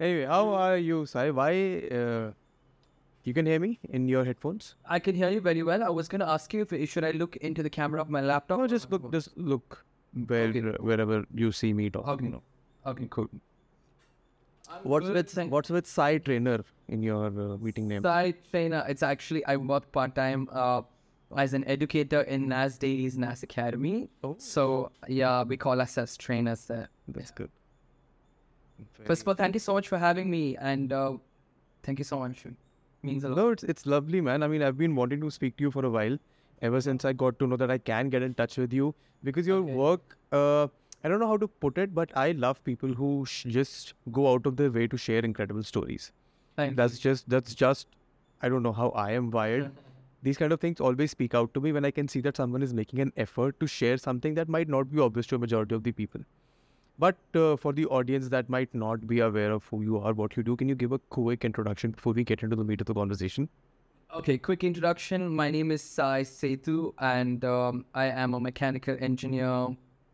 anyway, how are you, Sai? Why? Uh, you can hear me in your headphones? I can hear you very well. I was going to ask you if should I look into the camera of my laptop? No, just look. Just look where Okay. wherever you see me talk. Okay. You know. Okay, Cool. I'm What's with What's with Sai Trainer in your uh, meeting name? Side trainer. It's actually I work part time uh, as an educator in NAS Daily's NAS Academy. Oh. So yeah, we call ourselves trainers there. That's good. First of all, thank you so much for having me, and uh, thank you so much. It means a lot. No, it's it's lovely, man. I mean, I've been wanting to speak to you for a while, ever since I got to know that I can get in touch with you because your Okay. work. Uh, I don't know how to put it, but I love people who sh- just go out of their way to share incredible stories. Thank That's just that's just. I don't know how I am wired. These kind of things always speak out to me when I can see that someone is making an effort to share something that might not be obvious to a majority of the people. But uh, for the audience that might not be aware of who you are, what you do, can you give a quick introduction before we get into the meat of the conversation? Okay, quick introduction. My name is Sai Setu, and um, I am a mechanical engineer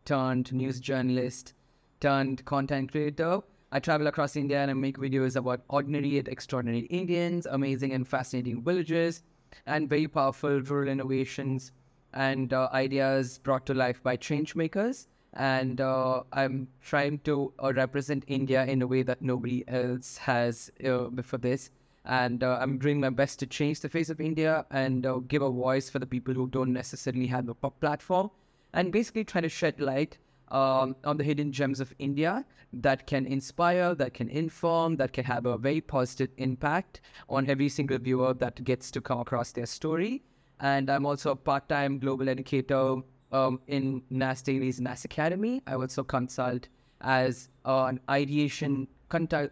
turned news journalist turned content creator. I travel across India and I make videos about ordinary yet extraordinary Indians, amazing and fascinating villages, and very powerful rural innovations and uh, ideas brought to life by change makers. And uh, I'm trying to uh, represent India in a way that nobody else has uh, before this and uh, I'm doing my best to change the face of India and uh, give a voice for the people who don't necessarily have a platform, and basically try to shed light um, on the hidden gems of India that can inspire, that can inform, that can have a very positive impact on every single viewer that gets to come across their story. And I'm also a part-time global educator um, in NAS Daily's NAS Academy. I also consult as an ideation content,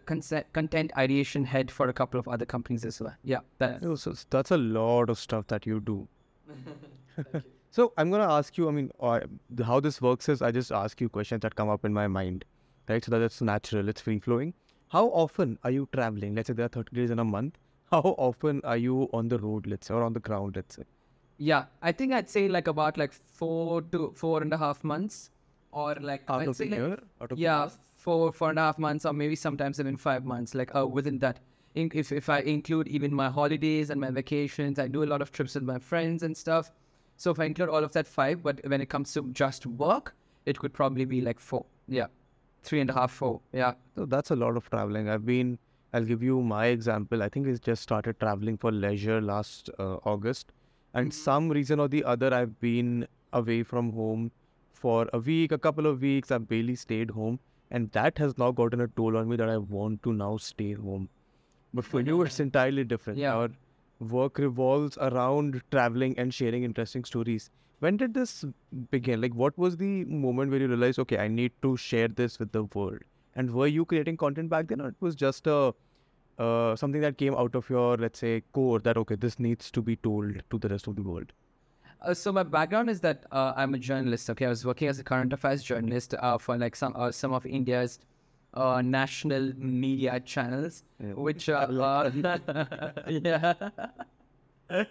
content ideation head for a couple of other companies as well. Yeah, that. Oh, so that's a lot of stuff that you do. So I'm gonna ask you. I mean, uh, how this works is I just ask you questions that come up in my mind, right? So that it's natural, it's free flowing. How often are you traveling? Let's say there are 30 days in a month. How often are you on the road, let's say, or on the ground, let's say? Yeah, I think I'd say like about like four to four and a half months, or like Out I'd of the say year? Out of yeah, four four and a half months, or maybe sometimes even five months. Like uh, within that, in, if if I include even my holidays and my vacations, I do a lot of trips with my friends and stuff. So if I include all of that, five. But when it comes to just work, it could probably be like four. Yeah, three and a half, four. Yeah. So that's a lot of traveling. I've been. I'll give you my example. I think I just started traveling for leisure last uh, August, and mm-hmm. some reason or the other, I've been away from home for a week, a couple of weeks. I've barely stayed home, and that has now gotten a toll on me that I want to now stay home. But for you, it's entirely different. Yeah. Our work revolves around traveling and sharing interesting stories. When did this begin? Like, what was the moment where you realized, okay, I need to share this with the world? And were you creating content back then, or it was just a uh, something that came out of your, let's say, core that okay, this needs to be told to the rest of the world? Uh, so my background is that uh, I'm a journalist. Okay, I was working as a current affairs journalist uh, for like some uh, some of India's uh, national media channels, Yeah. which uh, uh, yeah,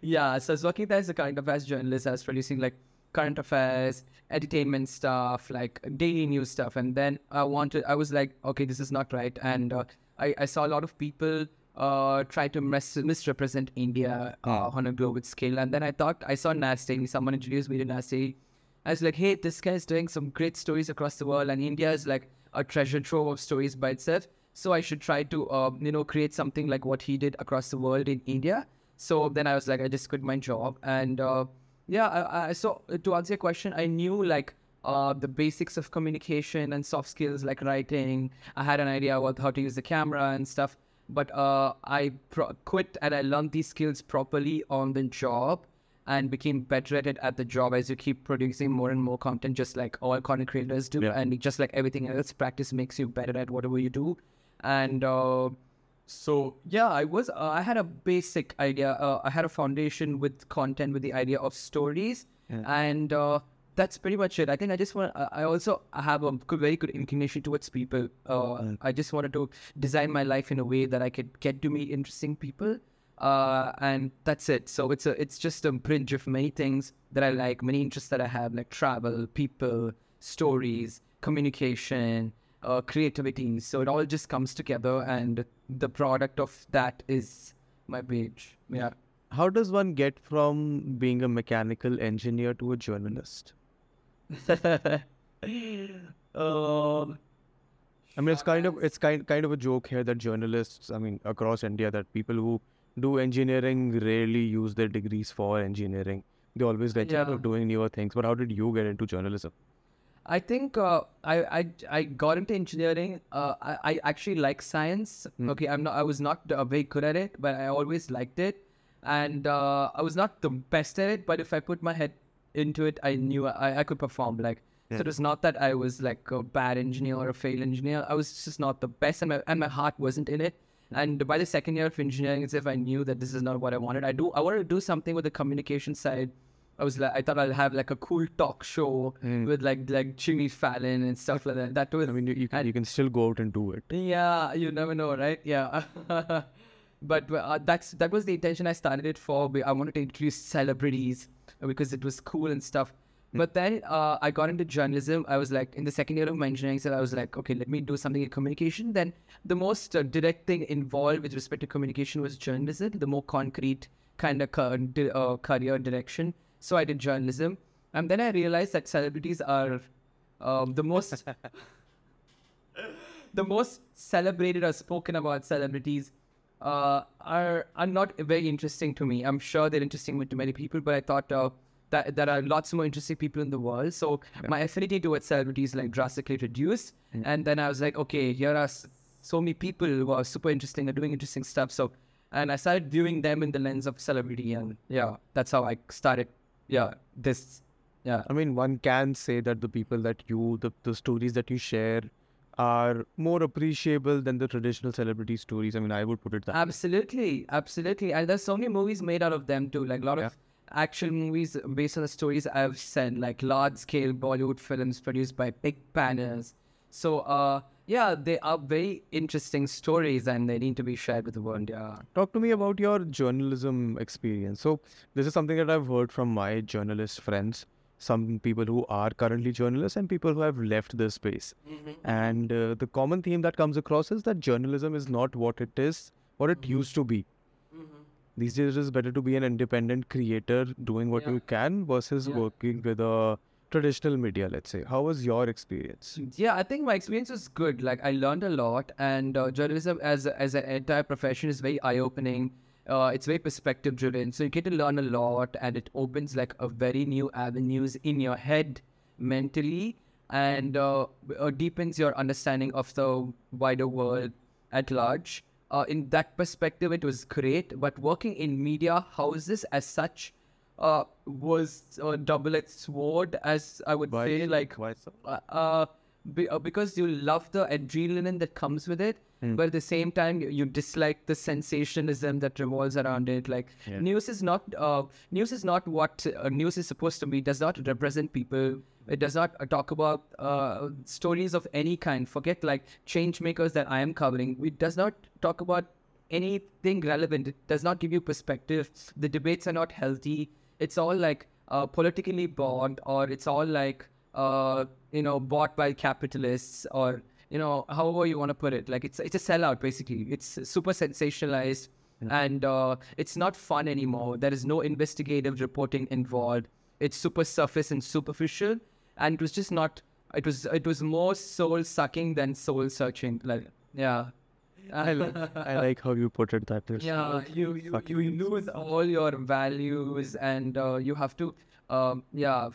yeah. So I was working there as a current affairs journalist. I was producing like current affairs, entertainment stuff, like daily news stuff, and then I wanted. I was like, okay, this is not right, and uh, I I saw a lot of people uh, try to mis- misrepresent India uh, on a global scale. And then I thought I saw Nas Daily. Someone introduced me to Nas Daily. I was like, hey, this guy is doing some great stories across the world, and India is like a treasure trove of stories by itself. So I should try to, uh, you know, create something like what he did across the world in India. So then I was like, I just quit my job, and uh, yeah, I, I so to answer your question, I knew like uh, the basics of communication and soft skills like writing. I had an idea about how to use the camera and stuff, but uh, I pro- quit and I learned these skills properly on the job and became better at it at the job as you keep producing more and more content, just like all content creators do. Yeah. And just like everything else, practice makes you better at whatever you do. And uh, so yeah, I was uh, I had a basic idea. Uh, I had a foundation with content with the idea of stories, Yeah. and uh, that's pretty much it. I think I just want. I I also have a good, very good inclination towards people. Uh. I just wanted to design my life in a way that I could get to meet interesting people, uh, and that's it. So it's a it's just a bridge of many things that I like, many interests that I have, like travel, people, stories, communication, uh, creativity. So it all just comes together, and the product of that is my page. Yeah. How does one get from being a mechanical engineer to a journalist? um, I mean, it's kind of it's kind kind of a joke here that journalists, I mean, across India, that people who do engineering rarely use their degrees for engineering. They always like Yeah. doing newer things. But how did you get into journalism? I think uh, I, I I got into engineering. Uh, I, I actually like science. Hmm. Okay, I'm not. I was not uh, very good at it, but I always liked it, and uh, I was not the best at it. But if I put my head into it, I knew mm-hmm. I, I could perform. Mm-hmm. Like so, it was not that I was like a bad engineer or a failed engineer. I was just not the best, and my and my heart wasn't in it. Mm-hmm. And by the second year of engineering, it's if I knew that this is not what I wanted. I do. I wanted to do something with the communication side. I was like, I thought I'd have like a cool talk show mm. with like like Jimmy Fallon and stuff like that. That was, I mean, you, you, can, you can still go out and do it. yeah, you never know, right? Yeah, but uh, that's that was the intention I started it for. I wanted to introduce celebrities because it was cool and stuff. But then uh, I got into journalism. I was like in the second year of my engineering, so I was like, okay, let me do something in communication. Then the most uh, direct thing involved with respect to communication was journalism. The more concrete kind of ca- di- uh, career direction. So I did journalism, and then I realized that celebrities are um, the most the most celebrated or spoken about celebrities uh, are are not very interesting to me. I'm sure they're interesting to many people, but I thought uh, that there are lots more interesting people in the world. So my affinity towards celebrities like drastically reduced. And then I was like, okay, here are so many people who are super interesting and doing interesting stuff. So and I started viewing them in the lens of celebrity, and yeah, that's how I started. Yeah, this. Yeah. I mean, one can say that the people that you, the, the stories that you share are more appreciable than the traditional celebrity stories. I mean, I would put it that way. Absolutely, absolutely. And there's so many movies made out of them too. Like a lot Yeah. of action movies based on the stories I've said, like large scale Bollywood films produced by big banners. So uh yeah, they are very interesting stories and they need to be shared with the world. Yeah. Talk to me about your journalism experience. So, this is something that I've heard from my journalist friends, some people who are currently journalists and people who have left the space. And uh, the common theme that comes across is that journalism is not what it is, what it used to be. These days, it is better to be an independent creator doing what Yeah. you can versus Yeah. working with a traditional media, let's say. How was your experience? Yeah, I think my experience was good. Like I learned a lot, and uh, journalism as as an entire profession is very eye opening. Uh, it's very perspective driven, so you get to learn a lot, and it opens like a very new avenues in your head mentally, and uh, uh, deepens your understanding of the wider world at large. Uh, in that perspective, it was great. But working in media houses as such uh, was a double-edged sword, as I would Why say. Like Why so? uh, uh, be, uh, because you love the adrenaline that comes with it, but at the same time you, you dislike the sensationalism that revolves around it. Like Yeah. news is not uh, news is not what uh, news is supposed to be. It does not represent people. It does not uh, talk about uh, stories of any kind. Forget like change makers that I am covering. It does not talk about anything relevant. It does not give you perspective. The debates are not healthy. It's all like uh, politically bought, or it's all like uh, you know bought by capitalists, or you know however you want to put it. Like it's it's a sellout basically. It's super sensationalized, and uh, it's not fun anymore. There is no investigative reporting involved. It's super surface and superficial, and it was just not. It was it was more soul sucking than soul searching. Like yeah. I, like, I like how you put it that way. Yeah, you you, you lose all your values, and uh, you have to, um, yeah,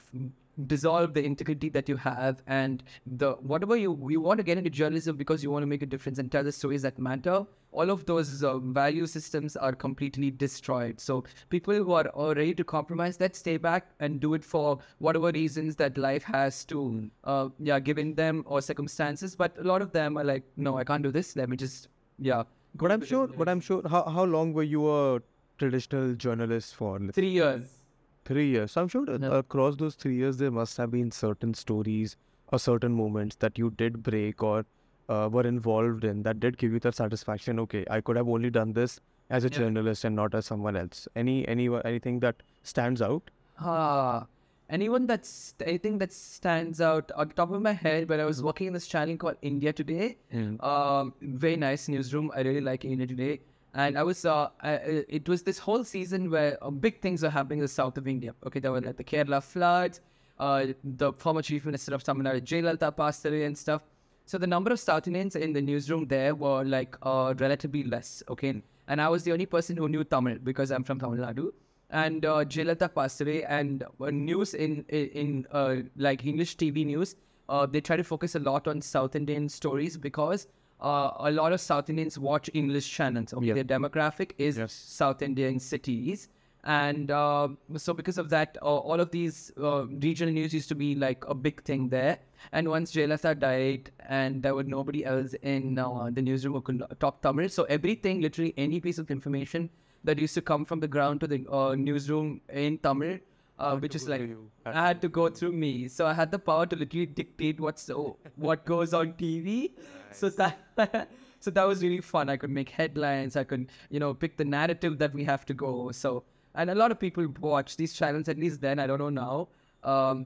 dissolve the integrity that you have, and the whatever you you want to get into journalism because you want to make a difference and tell the stories that matter. All of those uh, value systems are completely destroyed. So people who are, are ready to compromise that stay back and do it for whatever reasons that life has to, uh, yeah, given them or circumstances. But a lot of them are like, no, I can't do this. Let me just, yeah. But I'm sure. But I'm sure. How how long were you a traditional journalist for? Three years. Three years. So I'm sure across those three years, there must have been certain stories or certain moments that you did break or uh, were involved in that did give you that satisfaction. Okay, I could have only done this as a Yeah. journalist and not as someone else. Any any anything that stands out? Ah, anyone that's anything that stands out on top of my head when I was working in this channel called India Today. Um, very nice newsroom. I really like India Today. And I was, uh, it was this whole season where uh, big things are happening in the south of India. Okay, there were like the Kerala floods, uh, the former chief minister of Tamil Nadu, Jayalalitha, passed away and stuff. So the number of South Indians in the newsroom there were like uh, relatively less. Okay, and I was the only person who knew Tamil because I'm from Tamil Nadu. And uh, Jayalalitha passed away, and uh, news in in, in uh, like English TV news, uh, they try to focus a lot on South Indian stories because uh, a lot of South Indians watch English channels. Okay, Yeah. their demographic is Yes. South Indian cities. And uh, so, because of that, uh, all of these uh, regional news used to be like a big thing there. And once Jayalalitha died, and there was nobody else in uh, the newsroom who could talk Tamil, so everything, literally any piece of information that used to come from the ground to the uh, newsroom in Tamil, uh, which is like. I had to go through me. So I had the power to literally dictate what's what goes on TV. So that so that was really fun. I could make headlines. I could you know pick the narrative that we have to go. So and a lot of people watch these channels. At least then, I don't know now. Um,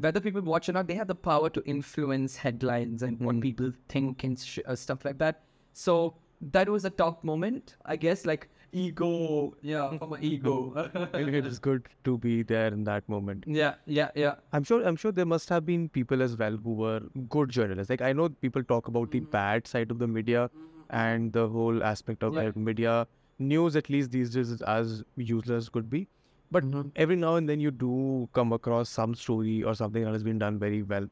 whether people watch or not, they have the power to influence headlines and what people think and sh- uh, stuff like that. So that was a top moment, I guess. Like ego, yeah, from my ego. it is good to be there in that moment. yeah, yeah, yeah. I'm sure. I'm sure there must have been people as well who were good journalists. Like I know people talk about the mm-hmm. bad side of the media mm-hmm. and the whole aspect of Yeah. media news. At least these days is as useless could be. But mm-hmm. every now and then you do come across some story or something that has been done very well.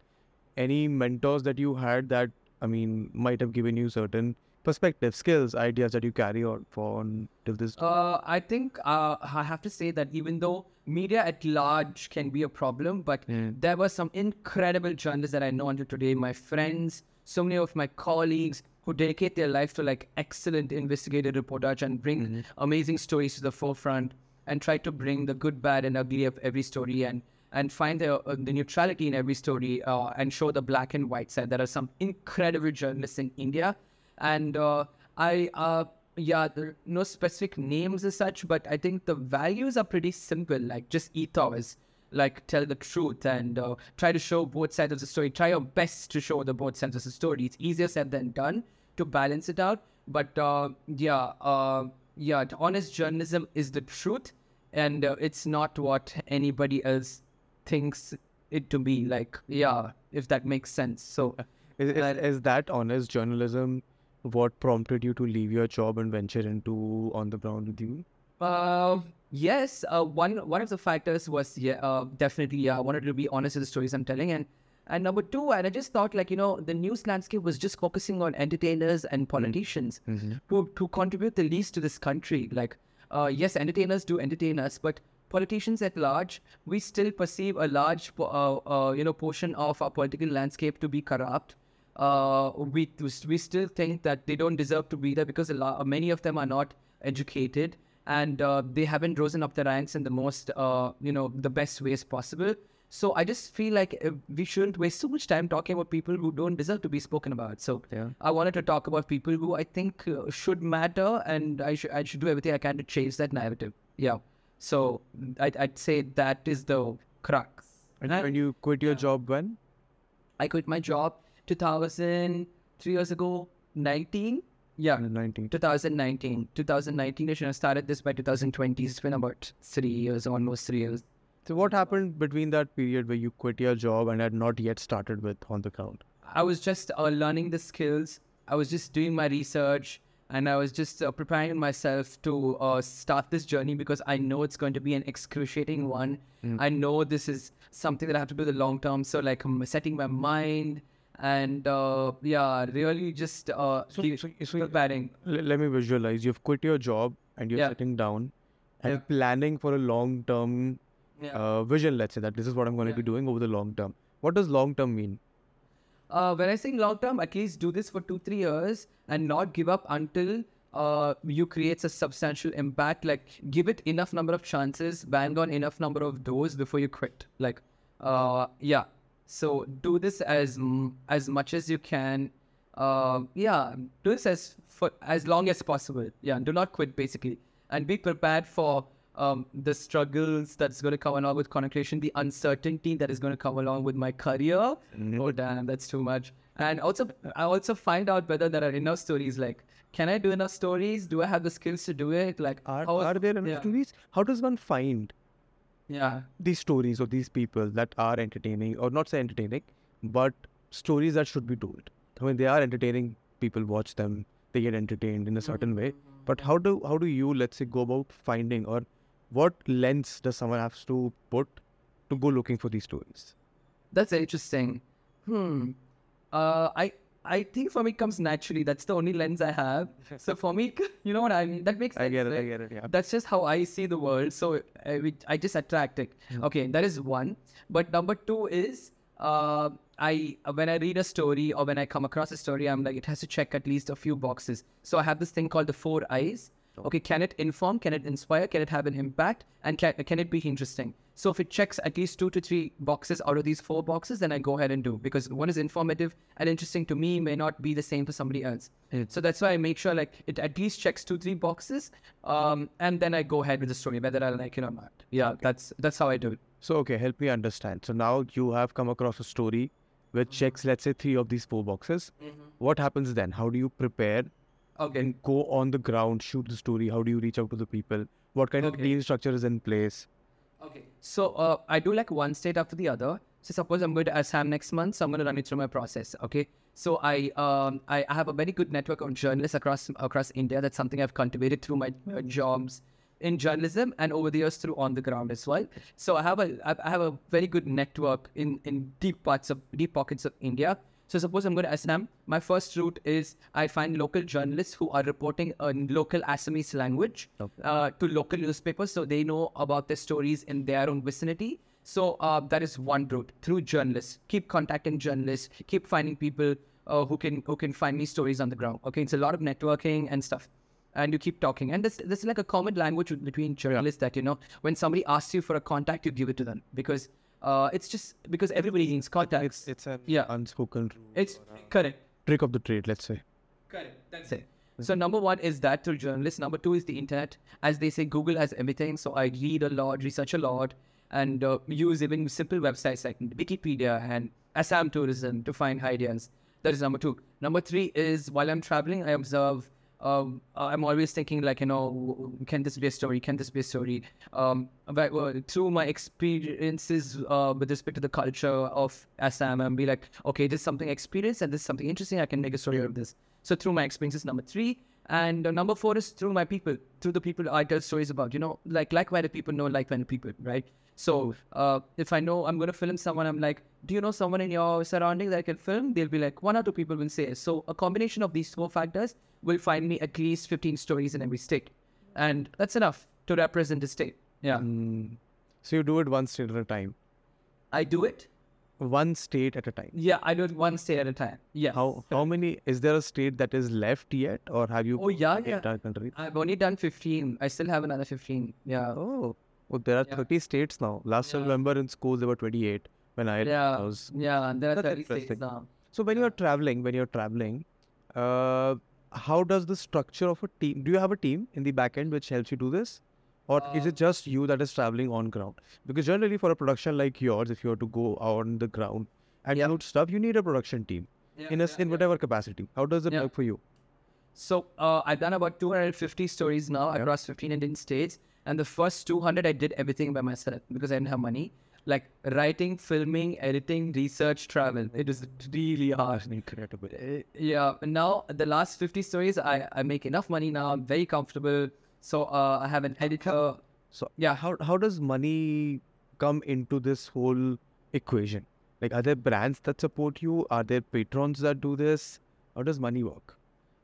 Any mentors that you had that I mean might have given you certain perspective, skills, ideas that you carry on for on till this. Uh, I think uh, I have to say that even though media at large can be a problem, but there were some incredible journalists that I know until today, my friends, so many of my colleagues who dedicate their life to like excellent investigative reportage and bring amazing stories to the forefront and try to bring the good, bad, and ugly of every story and and find the, uh, the neutrality in every story uh, and show the black and white side. There are some incredible journalists in India, and uh, I uh, yeah, there no specific names as such, but I think the values are pretty simple, like just ethos, like tell the truth and uh, try to show both sides of the story. Try your best to show the both sides of the story. It's easier said than done to balance it out, but uh, yeah, uh, yeah, honest journalism is the truth, and uh, it's not what anybody else thinks it to be. Like, yeah, if that makes sense. So. Is, is, is that honest journalism what prompted you to leave your job and venture into on the ground with you? Uh, yes. Uh, one one of the factors was yeah, uh, definitely yeah. I wanted to be honest with the stories I'm telling, and and number two, and I just thought like you know the news landscape was just focusing on entertainers and politicians who who contribute the least to this country. Like, uh, yes, entertainers do entertain us, but politicians at large, we still perceive a large uh, uh, you know portion of our political landscape to be corrupt uh, we we still think that they don't deserve to be there because a lot, many of them are not educated and uh, they haven't risen up the ranks in the most uh, you know the best ways possible. So I just feel like uh, we shouldn't waste so much time talking about people who don't deserve to be spoken about. So Yeah. I wanted to talk about people who I think uh, should matter, and I should I should do everything I can to change that narrative. Yeah. So I'd, I'd say that is the crux. And when you quit your job when? I quit my job 2000, three years ago, 19. Yeah, 19. 2019. 2019 I should have started this by 2020. It's been about three years, almost three years. So what happened between that period where you quit your job and had not yet started with on the ground? I was just uh, learning the skills. I was just doing my research and I was just uh, preparing myself to uh, start this journey because I know it's going to be an excruciating one. I know this is something that I have to do the long term. So, like, I'm setting my mind and, uh, yeah, really just uh, So- keep so- so- preparing. Let me visualize. You've quit your job and you're Yeah. sitting down and Yeah. planning for a long term Yeah. uh, vision. Let's say that this is what I'm going to be doing over the long term. What does long term mean? Uh, when I say long term, at least do this for two, three years and not give up until uh, you create a substantial impact. Like, give it enough number of chances, bang on enough number of doors before you quit. Like, uh, yeah. So do this as as much as you can. Uh, yeah, do this as for as long as possible. Yeah, do not quit basically, and be prepared for um, the struggles that's going to come along with content creation, the uncertainty that is going to come along with my career. Mhm. Oh damn, that's too much. And also, I also find out whether there are enough stories. Like, can I do enough stories? Do I have the skills to do it? Like, Are, how are there enough yeah. stories? How does one find Yeah. these stories of these people that are entertaining, or not say entertaining, but stories that should be told? I mean, they are entertaining. People watch them. They get entertained in a certain way. But how do how do you let's say go about finding or what lens does someone have to put to go looking for these stories? That's interesting. Hmm. Uh, I I think for me it comes naturally. That's the only lens I have. So for me, you know what I mean. That makes sense. I get it. I get it. Yeah. That's just how I see the world. So I, I just attract it. Okay, that is one. But number two is uh, I when I read a story or when I come across a story, I'm like it has to check at least a few boxes. So I have this thing called the four eyes. Okay, can it inform? Can it inspire? Can it have an impact? And can, can it be interesting? So if it checks at least two to three boxes out of these four boxes, then I go ahead and do because one is informative and interesting to me may not be the same for somebody else. Mm. So that's why I make sure like it at least checks two three boxes, um, and then I go ahead with the story whether I like it or not. Yeah, that's that's how I do it. So okay, help me understand. So now you have come across a story which mm-hmm. checks let's say three of these four boxes. Mm-hmm. What happens then? How do you prepare Okay. and go on the ground, shoot the story? How do you reach out to the people? What kind of Okay. team structure is in place? Okay. So uh, I do like one state after the other. So suppose I'm going to Assam next month, so I'm going to run it through my process. Okay. So I um I, I have a very good network of journalists across across India. That's something I've cultivated through my uh, jobs in journalism and over the years through on the ground as well. So I have a I have a very good network in in deep parts of deep pockets of India. So suppose I'm going to Assam. My first route is I find local journalists who are reporting in local Assamese language Okay. uh, to local newspapers so they know about the stories in their own vicinity. So uh, that is one route through journalists. Keep contacting journalists. Keep finding people uh, who can who can find me stories on the ground. Okay, it's a lot of networking and stuff. And you keep talking, and this this is like a common language between journalists that you know when somebody asks you for a contact, you give it to them because uh, it's just because everybody needs contacts. It's it's an Yeah. unspoken rule. It's correct. trick of the trade, let's say. Correct. That's it. So number one is that to journalists. Number two is the internet. As they say, Google has everything. So I read a lot, research a lot, and uh, use even simple websites like Wikipedia and Assam Tourism to find ideas. That is number two. Number three is while I'm traveling, I observe. Um, I'm always thinking like you know, can this be a story? Can this be a story? Um, but, uh, through my experiences uh, with respect to the culture of Assam, and be like, okay, this is something I experienced, and this is something interesting. I can make a story out of this. So through my experiences, number three, and uh, number four is through my people, through the people I tell stories about. You know, like like-minded people know like-minded people, right? So uh, if I know I'm going to film someone, I'm like, do you know someone in your surrounding that I can film? They'll be like, one or two people will say. So a combination of these four factors will find me at least 15 stories in every state, and that's enough to represent the state. Yeah, Mm. So you do it one state at a time. I do it. One state at a time. Yeah, I do it one state at a time. Yeah. How how many is there a state that is left yet, or have you? Oh, yeah, yeah. Entire country. I've only done 15. I still have another 15. Yeah. Oh, oh, there are Yeah. 30 states now. Last I remember in school there were 28 when I Yeah. was. Yeah. And there are 30 states now. So when you're traveling, when you're traveling, uh, how does the structure of a team? Do you have a team in the back end which helps you do this, or is Uh, it just you that is traveling on ground? Because generally for a production like yours, if you were to go on the ground and Yeah. stuff, you need a production team in a, in whatever capacity. How does it Yeah. work for you? So uh, I've done about 250 stories now across 15 Indian states. And the first 200, I did everything by myself because I didn't have money. Like writing, filming, editing, research, travel. It is really hard. Incredible. Uh, yeah. Now the last 50 stories, I, I make enough money now. I'm very comfortable. So uh, I have an editor. So Yeah. how how does money come into this whole equation? Like, are there brands that support you? Are there patrons that do this? How does money work?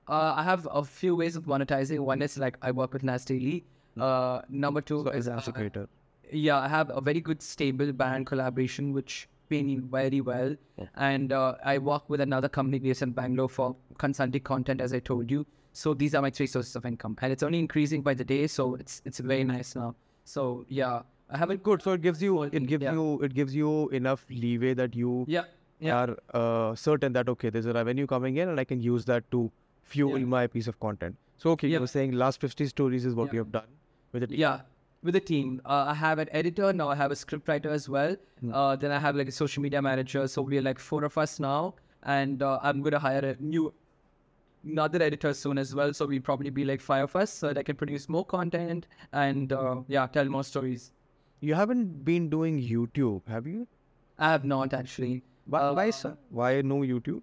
Uh, I have a few ways of monetizing. One is like I work with Nas Daily. Uh, number two So is as a uh, creator. yeah, I have a very good stable band collaboration which pay me very well. Yeah. And uh, I work with another company based in Bangalore for consulting content, as I told you. So these are my three sources of income, and it's only increasing by the day. So it's it's very nice now. So yeah, I have a Good. So it gives you it gives yeah. you it gives you enough leeway that you yeah yeah are uh, certain that okay, there's a revenue coming in and I can use that to fuel my piece of content. So okay, you were saying last 50 stories is what you have done with it. yeah with a team. Uh, I have an editor now. I have a scriptwriter as well. Uh, then I have like a social media manager. So we're like four of us now, and uh, I'm gonna hire a new another editor soon as well. So we'll probably be like five of us, so that I can produce more content and uh, yeah, tell more stories. You haven't been doing YouTube, have you? I have not actually. Why, Uh, why, sir? Why no YouTube?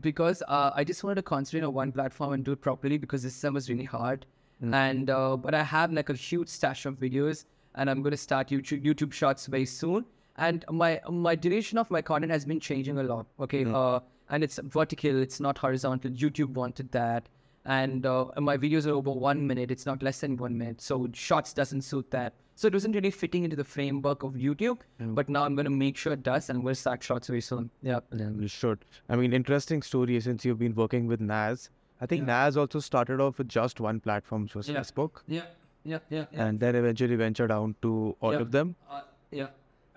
because uh, I just wanted to concentrate on one platform and do it properly because this sem was really hard. And uh, but I have like a huge stash of videos, and I'm going to start YouTube YouTube Shorts very soon. And my my duration of my content has been changing a lot. Okay, uh, and it's vertical, it's not horizontal. YouTube wanted that, and uh, my videos are over one minute. It's not less than one minute. So Shorts doesn't suit that. So it wasn't really fitting into the framework of YouTube. But now I'm going to make sure it does, and we'll start Shorts very soon. Yeah. You should. I mean, interesting story since you've been working with Nas. I think Nas also started off with just one platform, which was Yeah. Facebook, Yeah. Yeah. Yeah. yeah. and then eventually ventured down to all Yeah. of them. Uh, yeah.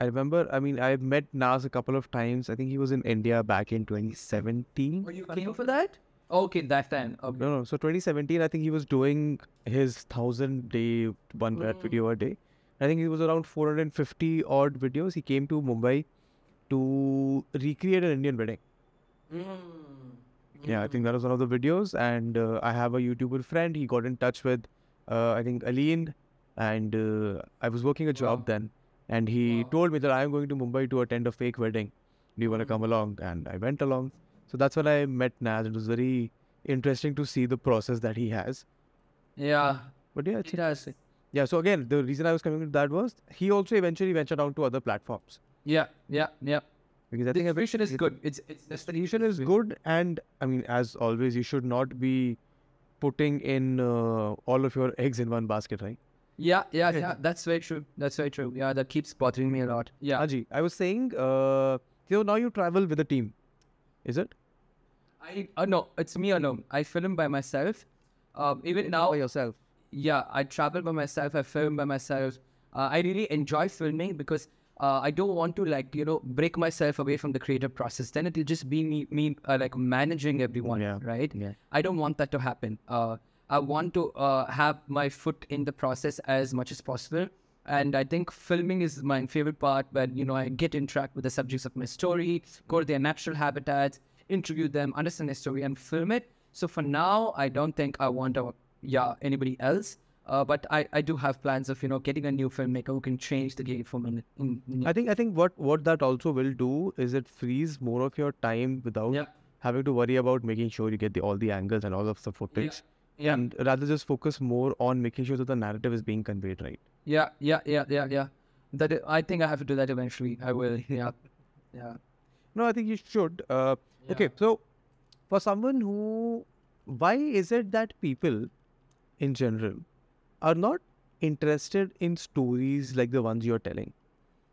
I remember, I mean, I met Nas a couple of times. I think he was in India back in 2017. Oh, you came for that? Okay, that time. Okay. No, no. So 2017, I think he was doing his thousand day one minute video a day. I think it was around 450 odd videos. He came to Mumbai to recreate an Indian wedding. Yeah, I think that was one of the videos. And uh, I have a YouTuber friend. He got in touch with, uh, I think, Alyne. And uh, I was working a job Wow. then. And he Wow. told me that I am going to Mumbai to attend a fake wedding. Do you want to come along? And I went along. So that's when I met Nas. It was very interesting to see the process that he has. Yeah. But yeah, It does. yeah. So again, the reason I was coming to that was he also eventually ventured out to other platforms Yeah. Yeah. Yeah. Because I The think is good. It's it's distribution is good, and I mean, as always, you should not be putting in uh, all of your eggs in one basket, right? Yeah. Yeah. Yeah. That's very true. That's very true. Yeah. That keeps bothering me a lot. Yeah. Aji, I was saying, uh, so now you travel with a team, is it? I uh, no. It's me alone. I film by myself. Um, even now, by yourself. yeah, I travel by myself. I film by myself. Uh, I really enjoy filming because uh, I don't want to like you know break myself away from the creative process. Then it'll just be me, me uh, like managing everyone, Yeah, right? yeah. I don't want that to happen. Uh, I want to uh, have my foot in the process as much as possible. And I think filming is my favorite part, where you know I get to interact with the subjects of my story, go to their natural habitats, interview them, understand their story, and film it. So for now, I don't think I want a yeah anybody else. Uh, but I, I do have plans of you know getting a new filmmaker who can change the game for me. In, in, I think I think what what that also will do is it frees more of your time without Yeah. having to worry about making sure you get the all the angles and all of the footage, yeah. and rather just focus more on making sure that the narrative is being conveyed right. yeah, yeah, yeah, yeah, yeah. That i- I think I have to do that eventually. I will. Yeah, yeah. No, I think you should. Uh, Okay, so for someone who, why is it that people in general are not interested in stories like the ones you're telling?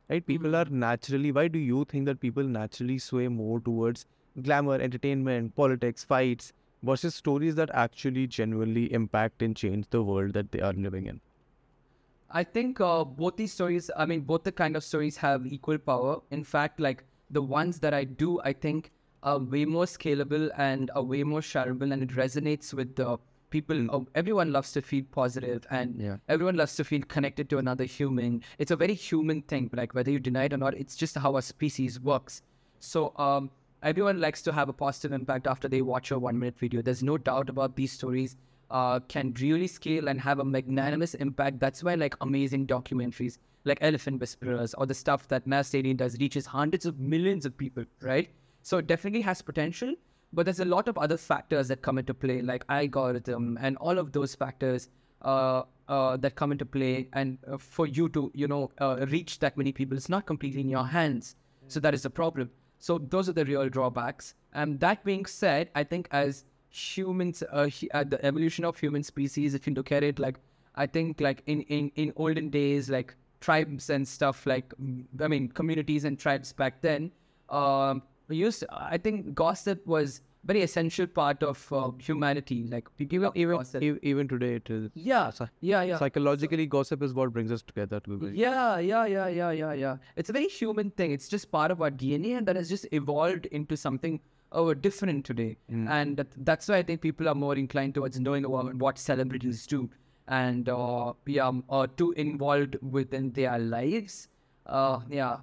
Right? People are naturally, why do you think that people naturally sway more towards glamour, entertainment, politics, fights versus stories that actually genuinely impact and change the world that they are living in? I think uh, both these stories, I mean, both the kind of stories have equal power. In fact, like the ones that I do, I think are way more scalable and are way more shareable, and it resonates with the people. Uh, everyone loves to feel positive, and Yeah. everyone loves to feel connected to another human. It's a very human thing, like whether you deny it or not, it's just how a species works. So, um, everyone likes to have a positive impact after they watch a one minute video. There's no doubt about these stories uh, can really scale and have a magnanimous impact. That's why, like, amazing documentaries like Elephant Whisperers or the stuff that Mass Stadium does reaches hundreds of millions of people, right? So, it definitely has potential. But there's a lot of other factors that come into play, like algorithm and all of those factors uh, uh, that come into play. And uh, for you to, you know, uh, reach that many people, it's not completely in your hands. So that is a problem. So those are the real drawbacks. And that being said, I think as humans, uh, uh, the evolution of human species, if you look at it, like I think like in in in olden days, like tribes and stuff, like I mean communities and tribes back then, um, used. I think gossip was very essential part of uh, humanity. Like even. E- even today, it is. yeah, yeah, yeah. Psychologically, gossip is what brings us together. To be Yeah, yeah, yeah, yeah, yeah, yeah. It's a very human thing. It's just part of our DNA, and that has just evolved into something oh different today. And that, that's why I think people are more inclined towards knowing about what celebrities do. and uh, yeah, um, uh, too involved within their lives. Uh, yeah.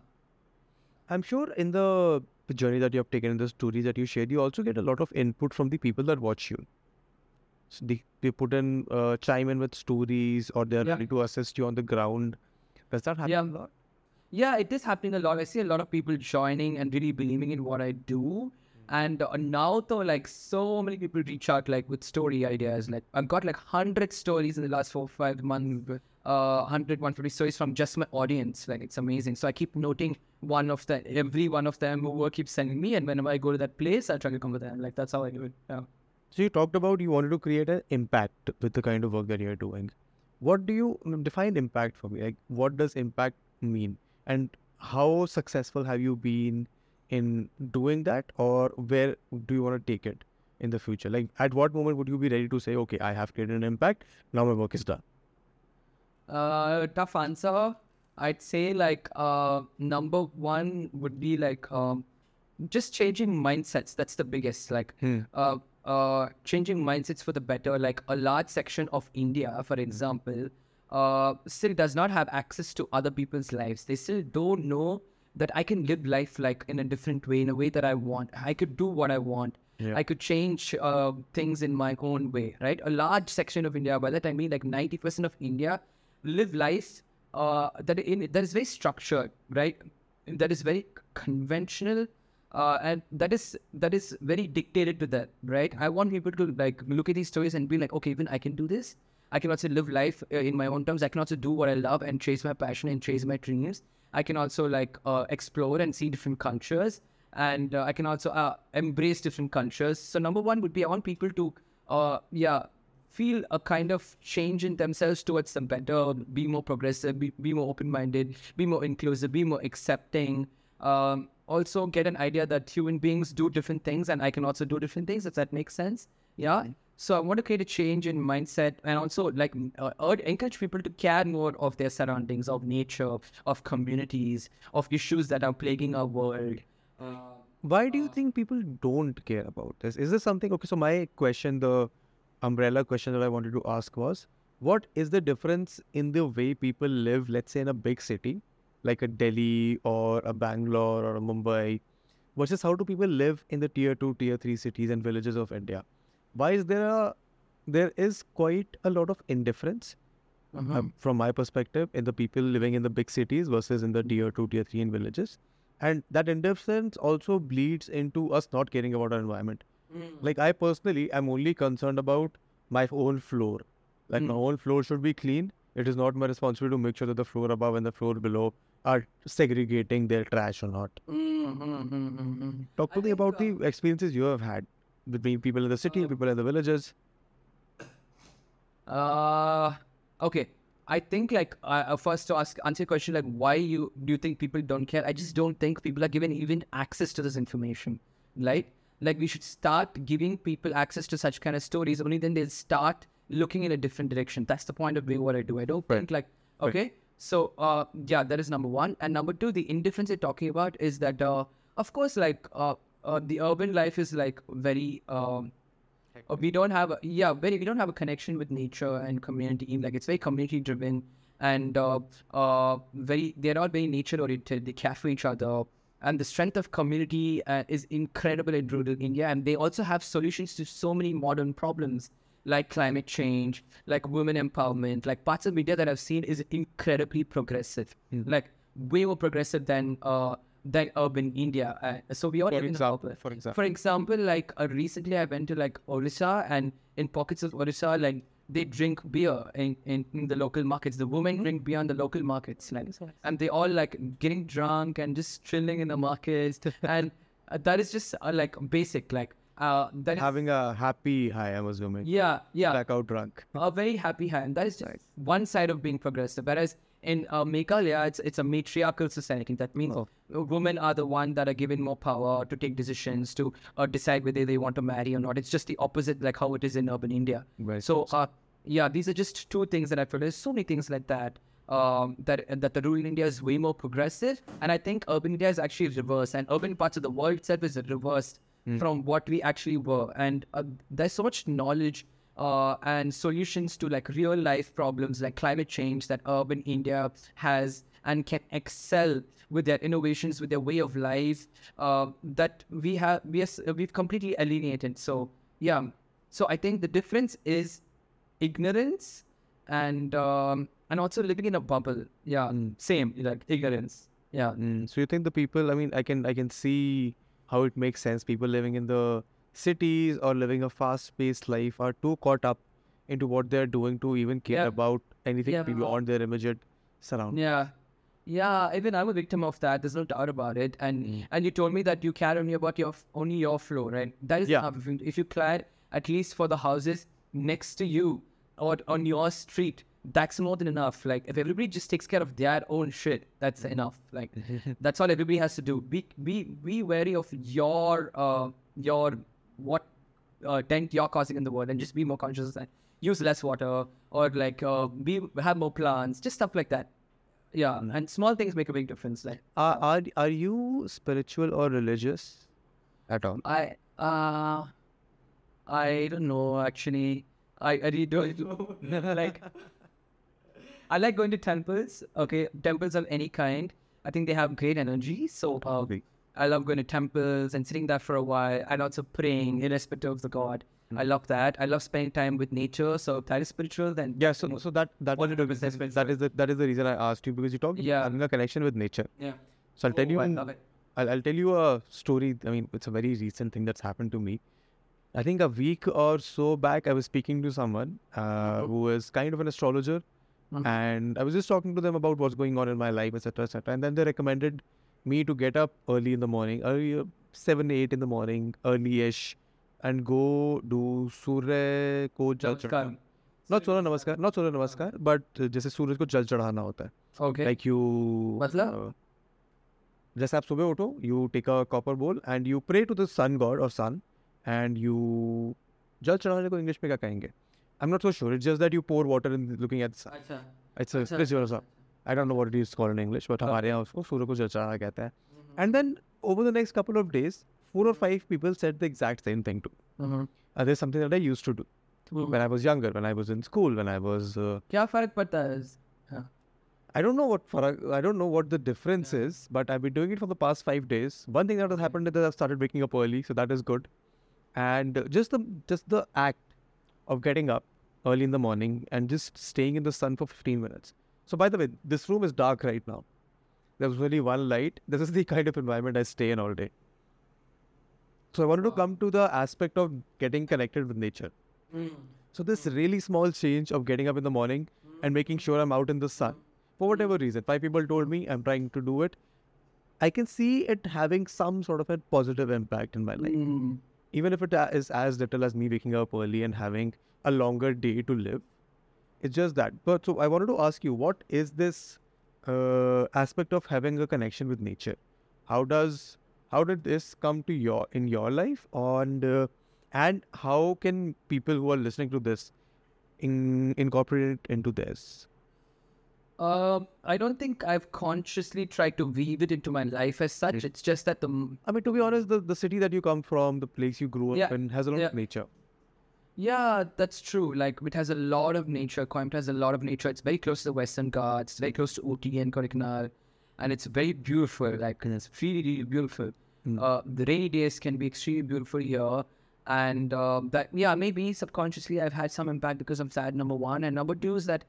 I'm sure in the journey that you have taken, in the stories that you shared, you also get a lot of input from the people that watch you. So they, they put in, uh, chime in with stories or they're Yeah. ready to assist you on the ground. Does that happen Yeah. a lot? Yeah, it is happening a lot. I see a lot of people joining and really believing in what I do. And uh, now, though, like so many people reach out like with story ideas. Like I've got like hundred stories in the last four five months. Uh, 100, 150 stories from just my audience. Like it's amazing. So I keep noting one of the every one of them who keeps sending me, and whenever I go to that place, I try to come with them. Like that's how I do it. Yeah. So you talked about you wanted to create an impact with the kind of work that you're doing. What do you define impact for me? Like, what does impact mean? And how successful have you been in doing that, or where do you want to take it in the future? Like, at what moment would you be ready to say, okay, I have created an impact, now my work is done? Uh, tough answer. I'd say like uh, number one would be like um, just changing mindsets. That's the biggest. Like Hmm. uh, uh, changing mindsets for the better. Like a large section of India, for example, uh, still does not have access to other people's lives. They still don't know that I can live life like in a different way, in a way that I want. I could do what I want. Yeah. I could change uh, things in my own way, right? A large section of India, by that I mean like 90% of India, live life uh, that in that is very structured, right? That is very conventional, uh, and that is that is very dictated to that, right? I want people to like look at these stories and be like, okay, even I can do this. I can also live life uh, in my own terms. I can also do what I love and chase my passion and chase my dreams. I can also like uh, explore and see different cultures, and uh, I can also uh, embrace different cultures. So number one would be I want people to, yeah, feel a kind of change in themselves towards the better, be more progressive, be, be more open-minded, be more inclusive, be more accepting. Um, also get an idea that human beings do different things, and I can also do different things. If that makes sense, yeah. So I want to create a change in mindset and also like uh, encourage people to care more of their surroundings, of nature, of communities, of issues that are plaguing our world. Uh, Why do you think people don't care about this? Is this something? Okay, so my question, the umbrella question that I wanted to ask was, what is the difference in the way people live, let's say in a big city, like a Delhi or a Bangalore or a Mumbai, versus how do people live in the tier two, tier three cities and villages of India? Why is there a there is quite a lot of indifference Uh-huh. um, from my perspective in the people living in the big cities versus in the tier two, tier three in villages. And that indifference also bleeds into us not caring about our environment. Like I personally I'm only concerned about my own floor. Like my own floor should be clean. It is not my responsibility to make sure that the floor above and the floor below are segregating their trash or not. Mm-hmm. Talk to me about the experiences you have had between people in the city and people in the villages. Uh, okay. I think like uh, uh, first to ask answer your question like why you do you think people don't care? I just don't think people are given even access to this information, right? Like we should start giving people access to such kind of stories. Only then they'll start looking in a different direction. That's the point of doing what I do. I don't Right. think like okay. So uh, yeah, that is number one. And number two, the indifference you're talking about is that uh, of course like uh, uh, the urban life is like very um, uh, we don't have a, yeah very we don't have a connection with nature and community like it's very community driven and uh, uh, very they're all very nature oriented they care for each other and the strength of community uh, is incredible in rural india. And they also have solutions to so many modern problems like climate change like women empowerment like parts of media that i've seen is incredibly progressive. Like way more progressive than uh, than urban india. Uh, so we all For example, for example. For example, like uh, recently I went to like Orissa and in pockets of Orissa, like they drink beer in, in, in the local markets. The women drink beer in the local markets, like, and they all like getting drunk and just chilling in the markets. and uh, that is just uh, like basic, like uh, that is, Having a happy high, I'm assuming. yeah, yeah, Blackout drunk. a very happy hand. That is just one side of being progressive. Whereas in uh, Meghalaya, it's it's a matriarchal society. That means Oh. women are the one that are given more power to take decisions, to uh, decide whether they want to marry or not. It's just the opposite, like how it is in urban India. Very so, uh, yeah, these are just two things that I feel. There's so many things like that. Um, that that the rural India is way more progressive, and I think urban India is actually reverse, and urban parts of the world itself is reversed from what we actually were. And uh, there's so much knowledge uh, and solutions to like real life problems like climate change that urban India has and can excel with their innovations, with their way of life uh, that we have we are, we've completely alienated. So yeah, so I think the difference is ignorance and um, and also living in a bubble. Yeah, Mm. same like ignorance. Yeah. Mm, so you think the people? I mean, I can I can see how it makes sense. People living in the cities or living a fast-paced life are too caught up into what they're doing to even care Yeah. about anything Yeah. beyond their immediate surroundings. Yeah. Yeah, even I'm a victim of that. There's no doubt about it. And Mm. and you told me that you care only about your only your floor, right? That is Yeah. enough. If you, if you care at least for the houses next to you or on your street, that's more than enough. Like if everybody just takes care of their own shit, that's enough. Like that's all everybody has to do. Be be be wary of your uh your what uh, dent you're causing in the world and just be more conscious of that. Use less water or like uh, be have more plants, just stuff like that. Yeah, and small things make a big difference. Like Are, are are you spiritual or religious at all? I uh I don't know actually. I, I really don't know. like I like going to temples. Okay, temples of any kind. I think they have great energy. So uh, Agree. I love going to temples and sitting there for a while and also praying irrespective of the god. I love that. I love spending time with nature. So if that is spiritual, then Yeah, so so that that What did you that, say, is- that is the that is the reason I asked you because you talked about Yeah. having a connection with nature. yeah. So I'll tell Oh, you I love it. I'll, I'll tell you a story. I mean, it's a very recent thing that's happened to me. I think a week or so back, I was speaking to someone uh, who is kind of an astrologer, Mhm. and I was just talking to them about what's going on in my life, etc., etc. And then they recommended me to get up early in the morning, early uh, seven, eight in the morning, early-ish, and go do Surya ko jal chadhana. Not Surya Namaskar, not Surya Namaskar, but uh, जैसे सूरज को जल चढ़ाना होता है. Okay. Like you. मतलब? uh, जैसे आप सुबह उठो you take a copper bowl and you pray to the sun god और सन एंड यू जल चढ़ाने को इंग्लिश में क्या कहेंगे I am not so sure it's just that you pour water in looking at sun अच्छा. It's अ अच्छा, spiritual अच्छा, I don't know what it is called in English but हाँ. हमारे यहाँ उसको सूर्य को जल चढ़ाना कहते हैं Mhm. And then over the next couple of days four और five people said the exact same thing to Mhm. uh, there's something that I used to do Mhm. when I was younger, when I was in school, when I was uh, क्या फर्क पड़ता है I don't know what farak, I don't know what the difference is, but I've been doing it for the past five days. One thing that has happened is that I've started waking up early, so that is good. And uh, just the just the act of getting up early in the morning and just staying in the sun for 15 minutes. So by the way, this room is dark right now. There's only one light. This is the kind of environment I stay in all day. So I wanted to come to the aspect of getting connected with nature. Hmm. So this hmm. really small change of getting up in the morning and hmm. making sure I'm out in the sun, for whatever reason, five people told me I'm trying to do it. I can see it having some sort of a positive impact in my life, Mm. even if it is as little as me waking up early and having a longer day to live. It's just that. But so I wanted to ask you, what is this uh, aspect of having a connection with nature? How does how did this come to your in your life, and uh, and how can people who are listening to this in, incorporate it into this? Um, I don't think I've consciously tried to weave it into my life as such. It's just that the I mean, to be honest, the, the city that you come from, the place you grew up Yeah, in, has a lot yeah. of nature. Yeah, that's true. Like it has a lot of nature. Coimbatore has a lot of nature. It's very close to the Western Ghats. It's very close to Ooty and Kodaikanal, and it's very beautiful. Like it's really, really beautiful. Mm. Uh, the rainy days can be extremely beautiful here, and uh, that yeah, maybe subconsciously I've had some impact because of that. Number one, and number two is that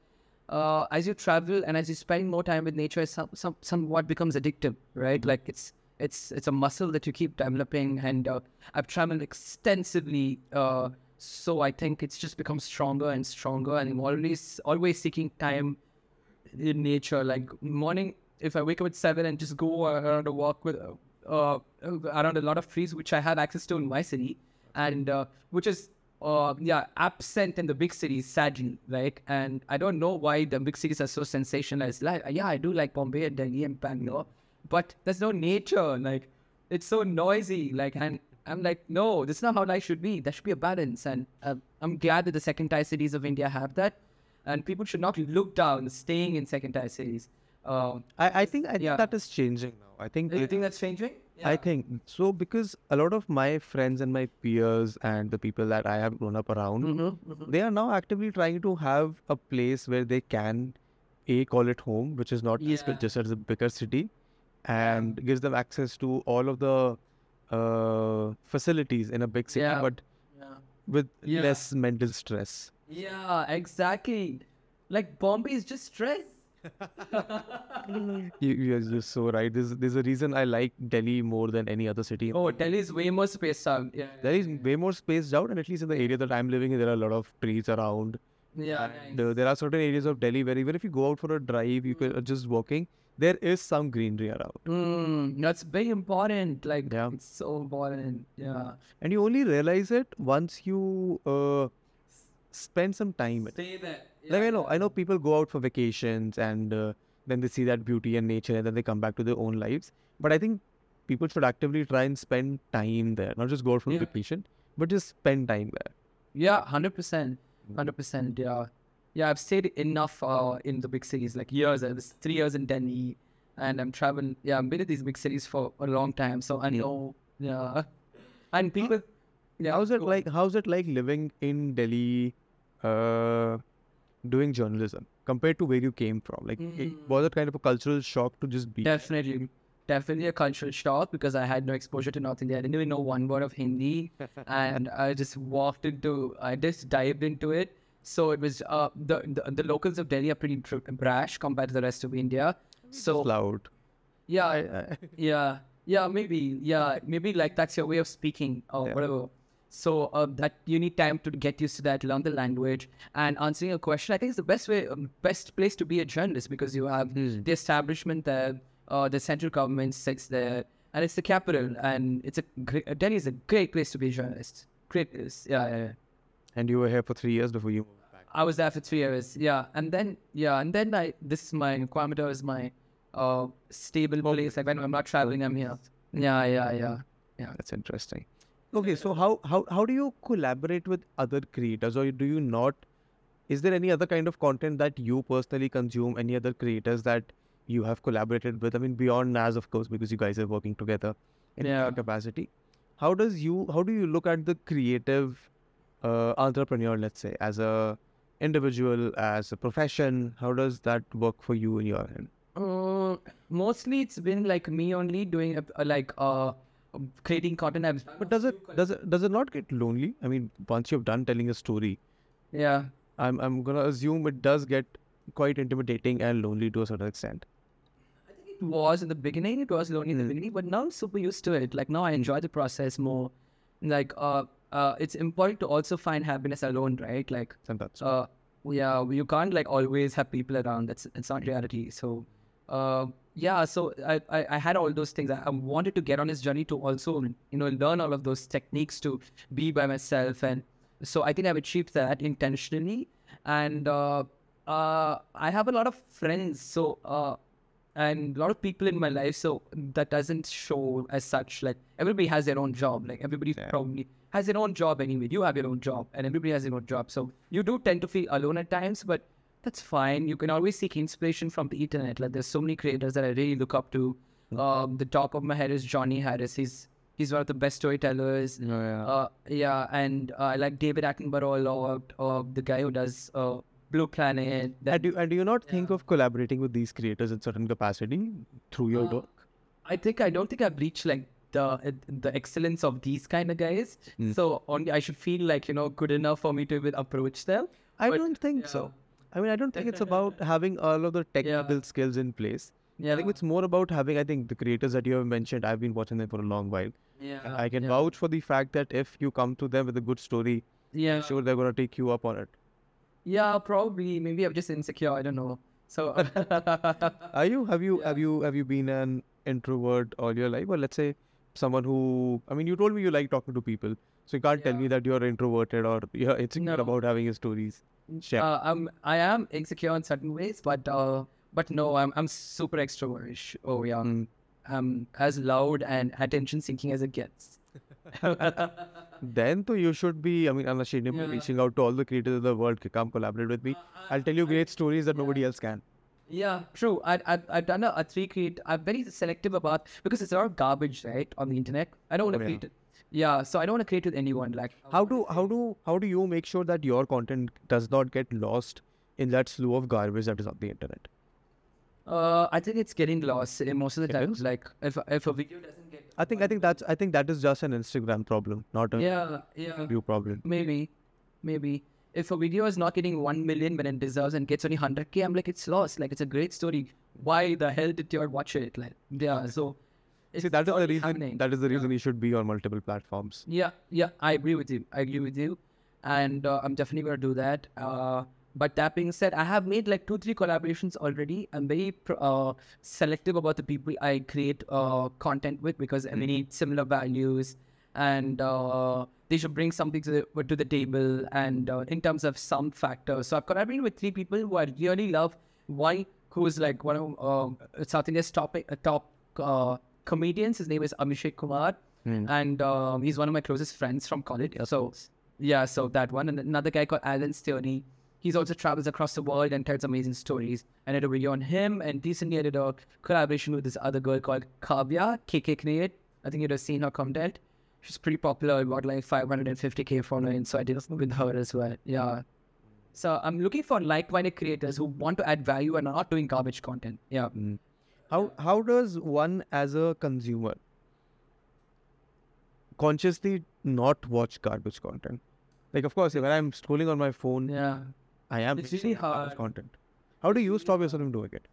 uh, as you travel and as you spend more time with nature, some, some somewhat becomes addictive, right? Like it's it's it's a muscle that you keep developing, and uh, I've traveled extensively, uh, so I think it's just become stronger and stronger, and I'm always always seeking time in nature. Like morning, if I wake up at seven and just go around a walk with uh, around a lot of trees, which I have access to in my city, and uh, which is uh, yeah absent in the big cities, sadly, right? And I don't know why the big cities are so sensationalized. Like yeah, I do like Bombay and Delhi and Bangalore, but there's no nature. Like it's so noisy. Like and I'm like, no, this is not how life should be. There should be a balance, and uh, I'm glad that the second tier cities of India have that. And people should not look down staying in second tier cities. Um, I, I think I think that is changing now. I think do you think that's changing? I think so because a lot of my friends and my peers and the people that I have grown up around, Mm-hmm. they are now actively trying to have a place where they can a call it home, which is not Yeah. just as a bigger city, and gives them access to all of the uh, facilities in a big city, Yeah. but Yeah. with Yeah. less mental stress. Yeah, exactly. Like Bombay is just stress. You, you're just so right. There's there's a reason I like Delhi more than any other city. oh, Delhi is way more spaced out. Yeah. There is way more spaced out, and at least in the area that I'm living in, there are a lot of trees around. Yeah. And uh, there are certain areas of Delhi where even if you go out for a drive, you can uh, just walking, there is some greenery around. Mm, that's very important. Like, Yeah. it's so important. Yeah. And you only realize it once you uh, spend some time. Stay there. Like I know, I know people go out for vacations and uh, then they see that beauty and nature and then they come back to their own lives. But I think people should actively try and spend time there, not just go out for Yeah. vacation, but just spend time there. Yeah, hundred percent, hundred percent. Yeah, yeah. I've stayed enough uh, in the big cities, like years. I was three years in Delhi, and I'm traveling. Yeah, I've been in these big cities for a long time, so I know. Yeah, and people. Yeah, how's it like? How's it like living in Delhi, uh, doing journalism compared to where you came from? Like, it, Mm. was it kind of a cultural shock to just be? Definitely, definitely a cultural shock because I had no exposure to North India. I didn't even know one word of Hindi, and I just walked into. I just dived into it. So it was uh, the, the the locals of Delhi are pretty brash compared to the rest of India. So loud. yeah, yeah, yeah, maybe, yeah, maybe like that's your way of speaking or Yeah. whatever. So uh, that you need time to get used to that, learn the language, and answering a question. I think is the best way, um, best place to be a journalist because you have Hmm. the establishment there, uh, the central government sits there, and it's the capital, and it's a great, Delhi is a great place to be a journalist. Great place, yeah, yeah. yeah. And you were here for three years before you moved back. I was there for three years. Yeah, and then yeah, and then I this is my Coimbatore is my uh stable place. Like when I'm not traveling, I'm here. Yeah, yeah, yeah, yeah. That's interesting. Okay, so how, how how do you collaborate with other creators, or do you not? Is there any other kind of content that you personally consume? Any other creators that you have collaborated with? I mean, beyond Nas, of course, because you guys are working together in Yeah. capacity. How does you how do you look at the creative uh, entrepreneur, let's say, as a individual, as a profession? How does that work for you in your end? Uh, mostly it's been like me only doing a, a, like uh creating content. I've, But does it does it does it not get lonely? I mean, once you've done telling a story, yeah. I'm I'm gonna assume it does get quite intimidating and lonely to a certain extent. I think it was in the beginning. It was lonely in the beginning, but now I'm super used to it. Like now I enjoy the process more. Like uh, uh, it's important to also find happiness alone, right? Like Sometimes. uh yeah you can't like always have people around. That's it's not reality. So uh yeah so I, I i had all those things. I, I wanted to get on this journey to also you know learn all of those techniques to be by myself. And so i think i've achieved that intentionally. And uh uh i have a lot of friends. So uh and a lot of people in my life. So that doesn't show as such. Like everybody has their own job. Like everybody Yeah. probably has their own job anyway. You have your own job and everybody has their own job. So you do tend to feel alone at times but that's fine. You can always seek inspiration from the internet. Like there's so many creators that i really look up to. Um the top of my head is johnny harris. He's he's one of the best storytellers. Oh, yeah. uh, yeah, and uh, I like David Attenborough a lot, uh, the guy who does uh, Blue Planet. That, and do and do you not think of collaborating with these creators in certain capacity through your Uh, work? I think I don't think I've reached like the the excellence of these kind of guys. Mm. So only I should feel like you know good enough for me to even approach them. I but- don't think so. I mean, I don't think it's about having all of the technical skills in place. Yeah, I think it's more about having. I think the creators that you have mentioned, I've been watching them for a long while. yeah. I can yeah. vouch for the fact that if you come to them with a good story, Yeah, sure they're gonna take you up on it. yeah, probably. Maybe I'm just insecure. I don't know. So Are you? Have you? Yeah. Have you? Have you been an introvert all your life, or let's say someone who? I mean, you told me you like talking to people, so you can't tell me that you're introverted or you're insecure No. about having your stories. Share. uh, I'm I am insecure in certain ways, but uh, but no, I'm I'm super extrovertish. Oh yeah. Mm. I'm as loud and attention seeking as it gets. Then, so you should be. I mean, unashamedly Yeah. reaching out to all the creators of the world. "Ki, Come collaborate with me. I'll tell you great stories that nobody else can. Yeah, true. I, I, I've done a, a three create. I'm very selective about because it's a lot of garbage, right, on the internet. I don't want to Oh, yeah. create it. Yeah, so I don't want to create with anyone. Like, How do how do how do you make sure that your content does not get lost in that slew of garbage that is on the internet? uh, I think it's getting lost in most of the It time. is? Like, if if a video doesn't get, I think I think that's I think that is just an Instagram problem, not a yeah, yeah, you problem. maybe, maybe. If a video is not getting one million when it deserves and gets only hundred k, I'm like, it's lost. Like, it's a great story. Why the hell did you watch it? Like, yeah. So, See, that is the reason. happening. That is the Yeah. reason you should be on multiple platforms. Yeah, yeah, I agree with you. I agree with you, and uh, I'm definitely gonna do that. Uh, but that being said, I have made like two, three collaborations already. I'm very pr- uh, selective about the people I create uh, content with because I need similar values, and uh, they should bring something to the to the table. And uh, in terms of some factors, so I've collaborated with three people who I really love. One who's like one of uh, South India's top uh, top uh, comedians. His name is Abhishek Kumar Hmm. and um, he's one of my closest friends from college. So, yeah, so that one. And another guy called Alan Stoney. He's also travels across the world and tells amazing stories. And I did a video on him. And recently I did a collaboration with this other girl called Kavya, KK. I think you'd have seen her content. She's pretty popular, about like 550k following. So I did it with her as well. Yeah. So I'm looking for like-minded creators who want to add value and are not doing garbage content. Yeah. Mm. How how does one as a consumer consciously not watch garbage content? Like of course, when I'm scrolling on my phone, Yeah. I am It's really garbage hard. content. How do you stop yourself from doing it?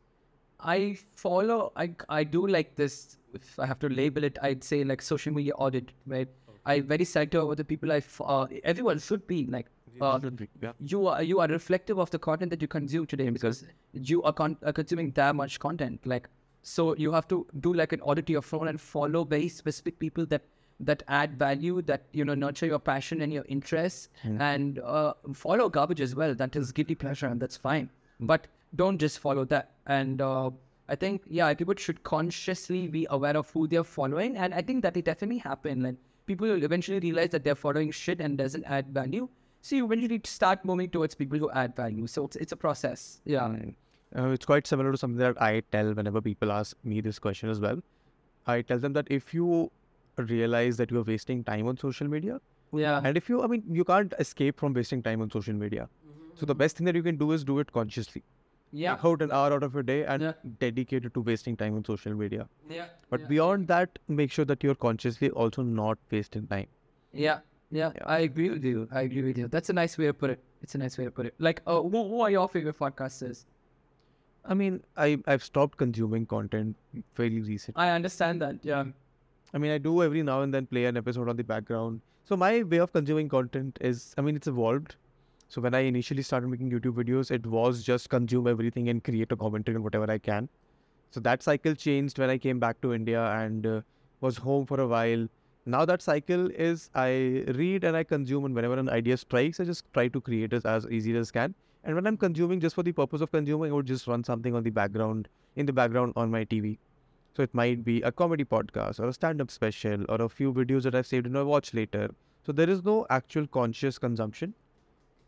I follow. I I do like this. If I have to label it, I'd say like social media audit. Right. I very selective about the people I. f- Uh, everyone should be like. Uh, yeah. you are you are reflective of the content that you consume today because you are, con- are consuming that much content. Like so, you have to do like an audit to your phone and follow very specific people that that add value, that you know nurture your passion and your interests, and uh, follow garbage as well. That is guilty pleasure, and that's fine. But don't just follow that. And uh, I think yeah, people should consciously be aware of who they're following, and I think that it definitely happen. Like people will eventually realize that they're following shit and doesn't add value. So you eventually start moving towards people who add value. So it's, it's a process. Yeah. Mm. Uh, it's quite similar to something that I tell whenever people ask me this question as well. I tell them that if you realize that you're wasting time on social media, Yeah. and if you, I mean, you can't escape from wasting time on social media. So the best thing that you can do is do it consciously. Yeah. Take out an hour out of your day and Yeah. dedicate it to wasting time on social media. Yeah. But yeah. beyond that, make sure that you're consciously also not wasting time. Yeah. Yeah. Yeah. I agree with you. I agree with you. That's a nice way to put it. It's a nice way to put it. Like, uh, who, who are your favorite podcasters? I mean, I I've stopped consuming content fairly recently. I understand that. Yeah. I mean, I do every now and then play an episode on the background. So my way of consuming content is, I mean, it's evolved. So when I initially started making YouTube videos, it was just consume everything and create a commentary on whatever I can. So that cycle changed when I came back to India and uh, was home for a while. Now that cycle is I read and I consume, and whenever an idea strikes, I just try to create it as easy as can. And when I'm consuming just for the purpose of consuming, I would just run something on the background, in the background on my TV. So it might be a comedy podcast or a stand-up special or a few videos that I've saved in my watch later. So there is no actual conscious consumption.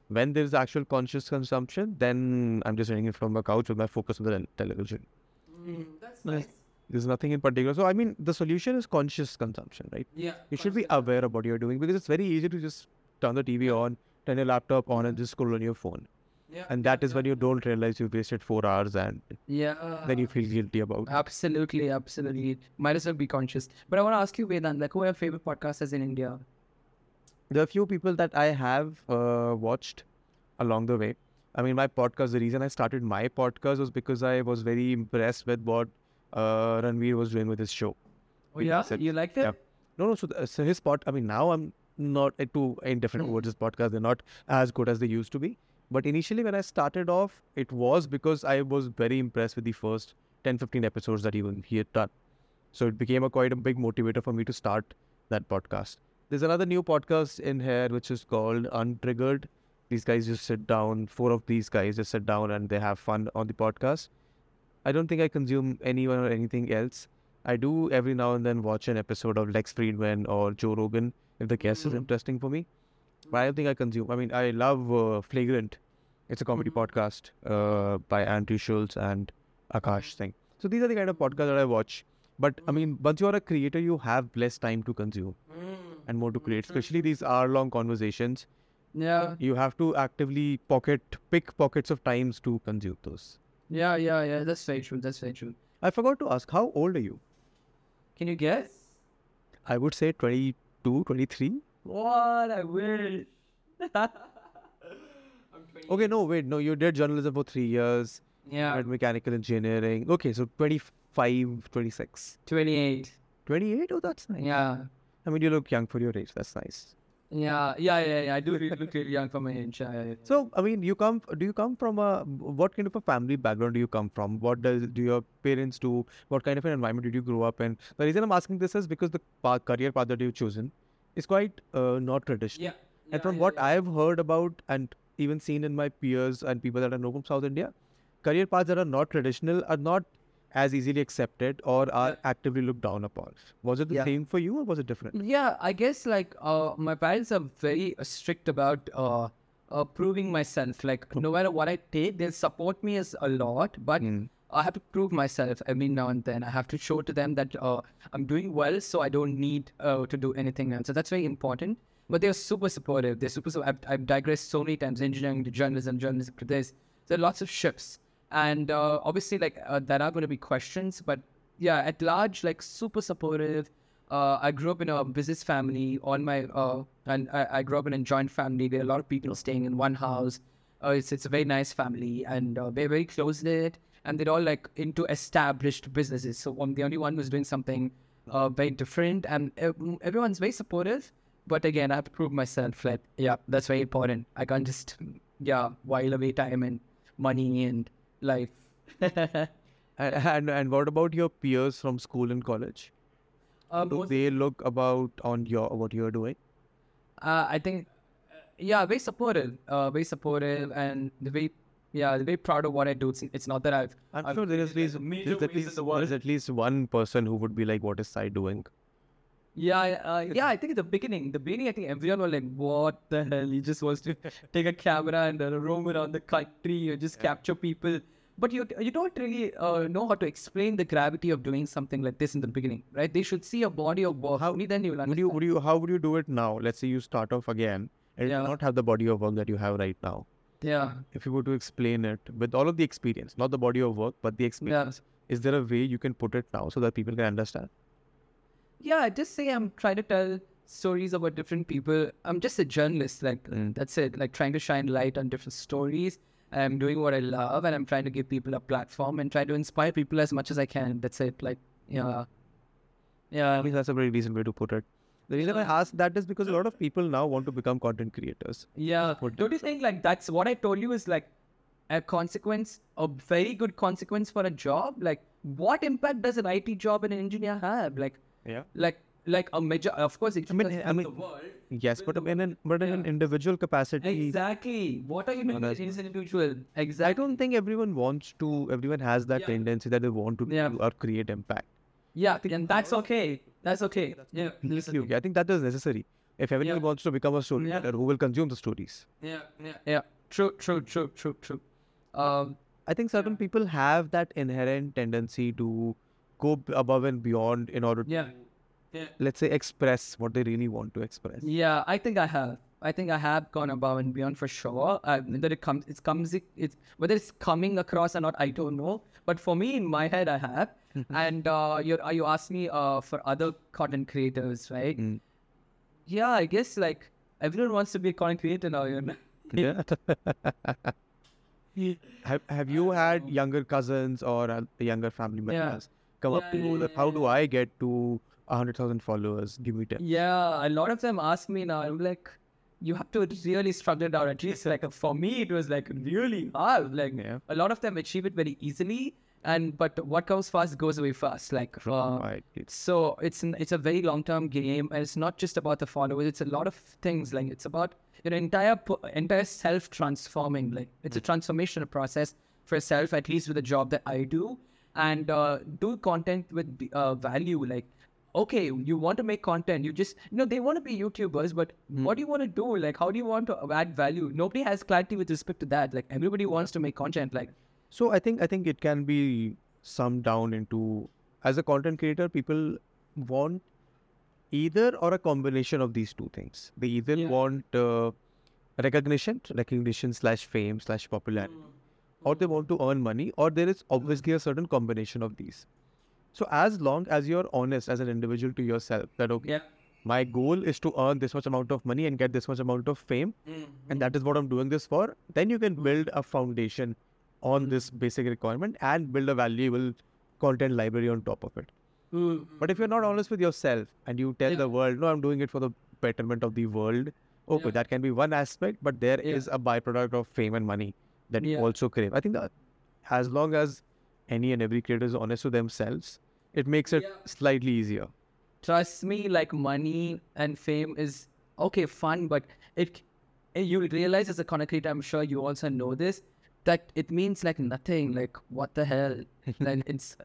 When there is actual conscious consumption, then I'm just reading it from my couch with my focus on the tel- television. Mm-hmm. Mm, that's Nice. There's nothing in particular. So I mean, the solution is conscious consumption, right? Yeah. You should be aware of what you're doing because it's very easy to just turn the TV on, turn your laptop on, and just scroll on your phone. Yeah. And that is when you don't realize you wasted four hours, and Yeah. then you uh, feel guilty about. it. Absolutely, absolutely. Might as well be conscious. But I want to ask you, Vedant, like, who are your favorite podcasters in India? There are a few people that I have uh, watched along the way. I mean, my podcast, the reason I started my podcast was because I was very impressed with what uh, Ranveer was doing with his show. Oh, yeah? Because You liked it? yeah. No, no. So, the, so his pod, I mean, now I'm not uh, too indifferent towards his podcast. They're not as good as they used to be. But initially, when I started off, it was because I was very impressed with the first 10, 15 episodes that he, he had done. So it became a quite a big motivator for me to start that podcast. There's another new podcast in here which is called Untriggered. These guys just sit down, four of these guys just sit down and they have fun on the podcast. I don't think I consume anyone or anything else. I do every now and then watch an episode of Lex Fridman or Joe Rogan if the guest is Mhm. interesting for me. But I don't think I consume. I mean, I love uh, Flagrant. It's a comedy Mhm. podcast uh, by Andrew Schulz and Akaash Singh. So these are the kind of podcasts that I watch. But I mean, once you are a creator, you have less time to consume and more to create. Especially these hour-long conversations, Yeah, you have to actively pocket, pick pockets of times to consume those. yeah, yeah, yeah. That's very true. That's very true. I forgot to ask, how old are you? Can you guess? I would say 22, 23. What I wish. I'm Okay, no, wait, no, you did journalism for three years, Yeah, did mechanical engineering. Okay, so 25, 26. 28. 28? Oh, that's nice. Yeah. I mean, you look young for your age. That's nice. Yeah, yeah, yeah, yeah. I do look really young for my age. Yeah, yeah, yeah. So, I mean, you come. Do you come from a what kind of a family background do you come from? What does do your parents do? What kind of an environment did you grow up in? The reason I'm asking this is because the path, career path that you've chosen is quite uh, not traditional. yeah. and from what I've heard about and even seen in my peers and people that I know from South India, career paths that are not traditional are not as easily accepted or are actively looked down upon. Was it the Yeah. same for you or was it different? Yeah, I guess like uh, my parents are very strict about uh, uh, proving myself. Like no matter what I take, they'll support me as a lot, but Mm. I have to prove myself every now and then. I have to show to them that uh, I'm doing well, so I don't need uh, to do anything else. So that's very important. But they're super supportive. They're super. I've, I've digressed so many times: engineering to journalism, journalism to this. There are lots of shifts, and uh, obviously, like uh, there are going to be questions. But yeah, at large, like super supportive. Uh, I grew up in a business family. On my uh, and I, I grew up in a joint family. There are a lot of people staying in one house. Uh, it's it's a very nice family, and uh, they're very close knit, and they're all like into established businesses. So I'm the only one who's doing something uh, very different, and everyone's very supportive. But again, I have to prove myself that yeah, that's very important. I can't just yeah while away time and money and life. uh, And, and and what about your peers from school and college? Um, Do they look about on your what you're doing? Uh, I think, uh, yeah, very supportive, uh, very supportive, and they're very, yeah, they're very proud of what I do. It's, it's not that I've, I'm I've sure there is at least major there's at waves in least the there is at least one person who would be like, "What is Sai doing?" Yeah, uh, yeah. I think at the beginning, the beginning, I think everyone was like, "What the hell?" He just wants to take a camera and uh, roam around the country or just capture people. But you you don't really uh, know how to explain the gravity of doing something like this in the beginning, right? They should see a body of work. Only then you will Would you would you how would you do it now? Let's say you start off again and Yeah. not have the body of work that you have right now. yeah. If you were to explain it with all of the experience, not the body of work, but the experience, is there a way you can put it now so that people can understand? Yeah, I just say I'm trying to tell stories about different people. I'm just a journalist, like Mm. that's it. Like trying to shine light on different stories. I'm doing what I love, and I'm trying to give people a platform and try to inspire people as much as I can. That's it. Like, yeah, yeah. I think that's a very decent way to put it. The reason I ask that is because a lot of people now want to become content creators. yeah. Don't you think like that's what I told you is like a consequence, a very good consequence for a job? Like, what impact does an IT job and an engineer have? Like, Yeah. like, like a major. Of course, it I mean, I mean, the world. Yes, but in an but in an individual capacity, Exactly. What are you doing that's- as an individual? Exactly i don't think everyone wants to. Everyone has that Yeah. tendency that they want to Yeah. do or create impact. Yeah, and that's okay. That's okay. Yeah. Completely listen. okay. I think that is necessary. If everyone Yeah. wants to become a storyteller, Yeah. who will consume the stories? Yeah. Yeah. Yeah. True. True. True. True. True. Um. I think certain people have that inherent tendency to go above and beyond in order to, Yeah. Let's say, express what they really want to express. Yeah. I think I have. I think I have gone above and beyond for sure. Uh, that it comes, it comes, it's whether it's coming across or not, I don't know. But for me, in my head, I have. and uh, you uh, you asked me uh for other content creators, right? Mm. Yeah, I guess like everyone wants to be a content creator now. You know. Yeah. have Have you had younger cousins or uh, younger family Yeah. Come up to you? Like, how do I get to hundred thousand followers? Give me tips. Yeah, a lot of them ask me now. I'm like, you have to really struggle it out. At least, like for me, it was like really hard. Like Yeah. a lot of them achieve it very easily, and but what comes fast goes away fast. Like uh, Right. So, it's an, it's a very long term game, and it's not just about the followers. It's a lot of things. Like it's about your entire entire self transforming. Like it's a transformational process for self. At least with the job that I do, and uh, do content with uh, value. Like okay, you want to make content. You just, you know, they want to be YouTubers, but what do you want to do? Like, how do you want to add value? Nobody has clarity with respect to that. Like, everybody wants to make content. Like, So I think I think it can be summed down into as a content creator, people want either or a combination of these two things. They either Yeah. want uh, recognition, recognition slash fame slash popularity, or they want to earn money, or there is hmm. obviously a certain combination of these. So as long as you're honest as an individual to yourself that okay, yeah. my goal is to earn this much amount of money and get this much amount of fame, mm-hmm. and that is what I'm doing this for, then you can build a foundation on mm-hmm. this basic requirement and build a valuable content library on top of it. Mm-hmm. But if you're not honest with yourself and you tell Yeah. the world, no, I'm doing it for the betterment of the world, okay, Yeah. that can be one aspect, but there is a byproduct of fame and money that you Yeah. also crave. I think that as long as any and every creator is honest to themselves, it makes it Yeah. slightly easier. trust me, like money and fame is okay, fun, but it you realize as a content creator, I'm sure you also know this, that it means like nothing. Like what the hell? like it's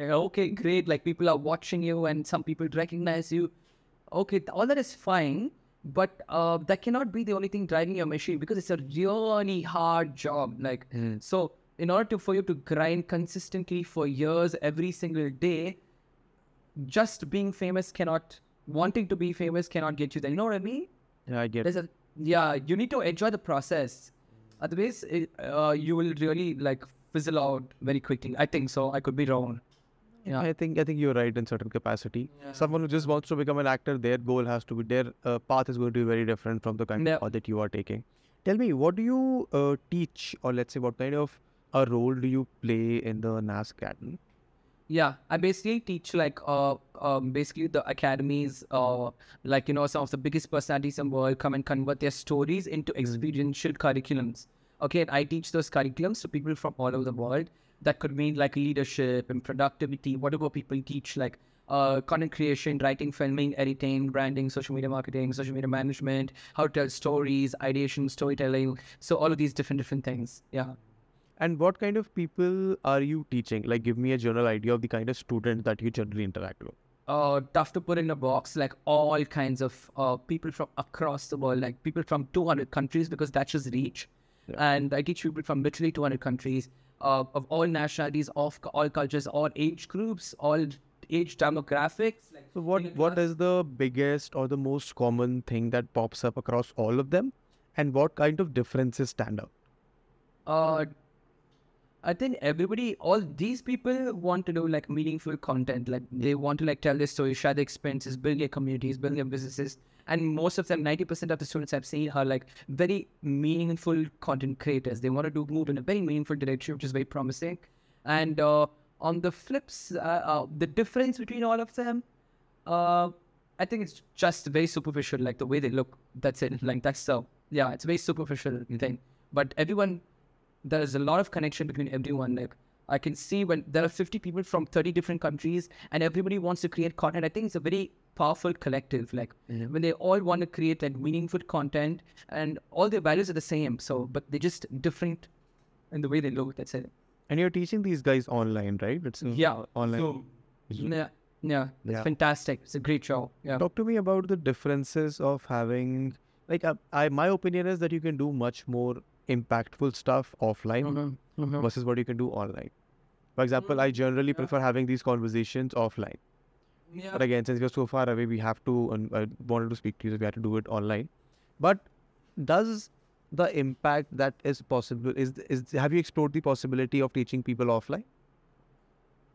uh, okay, great. Like people are watching you, and some people recognize you. Okay, all that is fine, but uh, that cannot be the only thing driving your machine because it's a really hard job. Like so, in order to for you to grind consistently for years, every single day, just being famous cannot wanting to be famous cannot get you there. You know what I mean? Yeah, I get There's a yeah, you need to enjoy the process. Otherwise, it, uh, you will really like fizzle out very quickly. I think so. I could be wrong. Yeah. I think I think you're right in certain capacity. Yeah. Someone who just wants to become an actor, their goal has to be their uh, path is going to be very different from the kind Yeah. of path that you are taking. Tell me, what do you uh, teach, or let's say, what kind of a role do you play in the NAS Academy? Yeah, I basically teach like uh um basically the academies uh like you know some of the biggest personalities in the world come and convert their stories into experiential curriculums. Okay, and I teach those curriculums to people from all over the world. That could mean like leadership and productivity, whatever people teach, like uh content creation, writing, filming, editing, branding, social media marketing, social media management, how to tell stories, ideation, storytelling. So all of these different different things. Yeah. And what kind of people are you teaching? Like, give me a general idea of the kind of students that you generally interact with. uh, tough to put in a box, like all kinds of uh, people from across the world, like people from 200 countries, because that's just reach. And I teach people from literally 200 countries uh, of all nationalities, of all cultures, all age groups, all age demographics. Like So, what what is the biggest or the most common thing that pops up across all of them, and what kind of differences stand out? Uh, I think everybody, all these people want to do like meaningful content. Like they want to like tell their story, share their experiences, build their communities, build their businesses. And most of them, 90% of the students I've seen are like very meaningful content creators. They want to do move in a very meaningful direction, which is very promising. And uh, on the flips, uh, uh, the difference between all of them, uh, I think it's just very superficial, like the way they look. That's it. Like that's so yeah, it's a very superficial thing. But everyone, there is a lot of connection between everyone. Like I can see when there are 50 people from 30 different countries and everybody wants to create content. I think it's a very powerful collective. Like when they all want to create like meaningful content and all their values are the same. So, but they're just different in the way they look. That's it. And you're teaching these guys online, right? It's uh, Yeah. online. So, yeah, yeah, it's Yeah. fantastic. It's a great show. Yeah. Talk to me about the differences of having, like, uh, I my opinion is that you can do much more impactful stuff offline Mhm, mhm. versus what you can do online. For example, I generally prefer having these conversations offline. Yeah. But again, since we're so far away, we have to. And I wanted to speak to you, so we had to do it online. But does the impact that is possible is is have you explored the possibility of teaching people offline?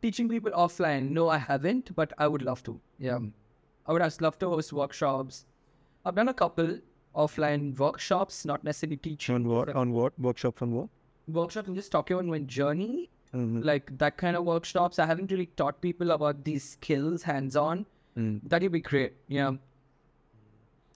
Teaching people offline, no, I haven't, but I would love to. Yeah. Hmm. I would just love to host workshops. I've done a couple offline workshops, not necessarily teaching. On what? On what? Workshops on what? Workshop and just talking about my journey, Mhm. like that kind of workshops. I haven't really taught people about these skills hands on. Mm. That would be great. Yeah.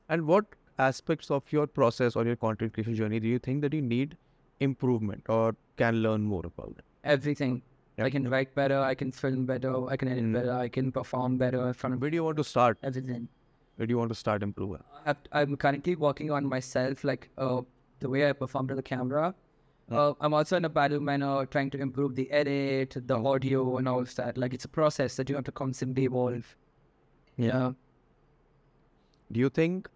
And what aspects of your process or your content creation journey do you think that you need improvement or can learn more about it? Everything. I can write better. I can film better. I can edit Mm. better. I can perform better in front of Where do you want to start? everything. Where do you want to start improving? I've, I'm currently working on myself, like uh, the way I perform to the camera. Uh, I'm also in a battle manner, trying to improve the edit, the audio, and all of that. Like it's a process that you have to constantly evolve. Yeah. Do you think?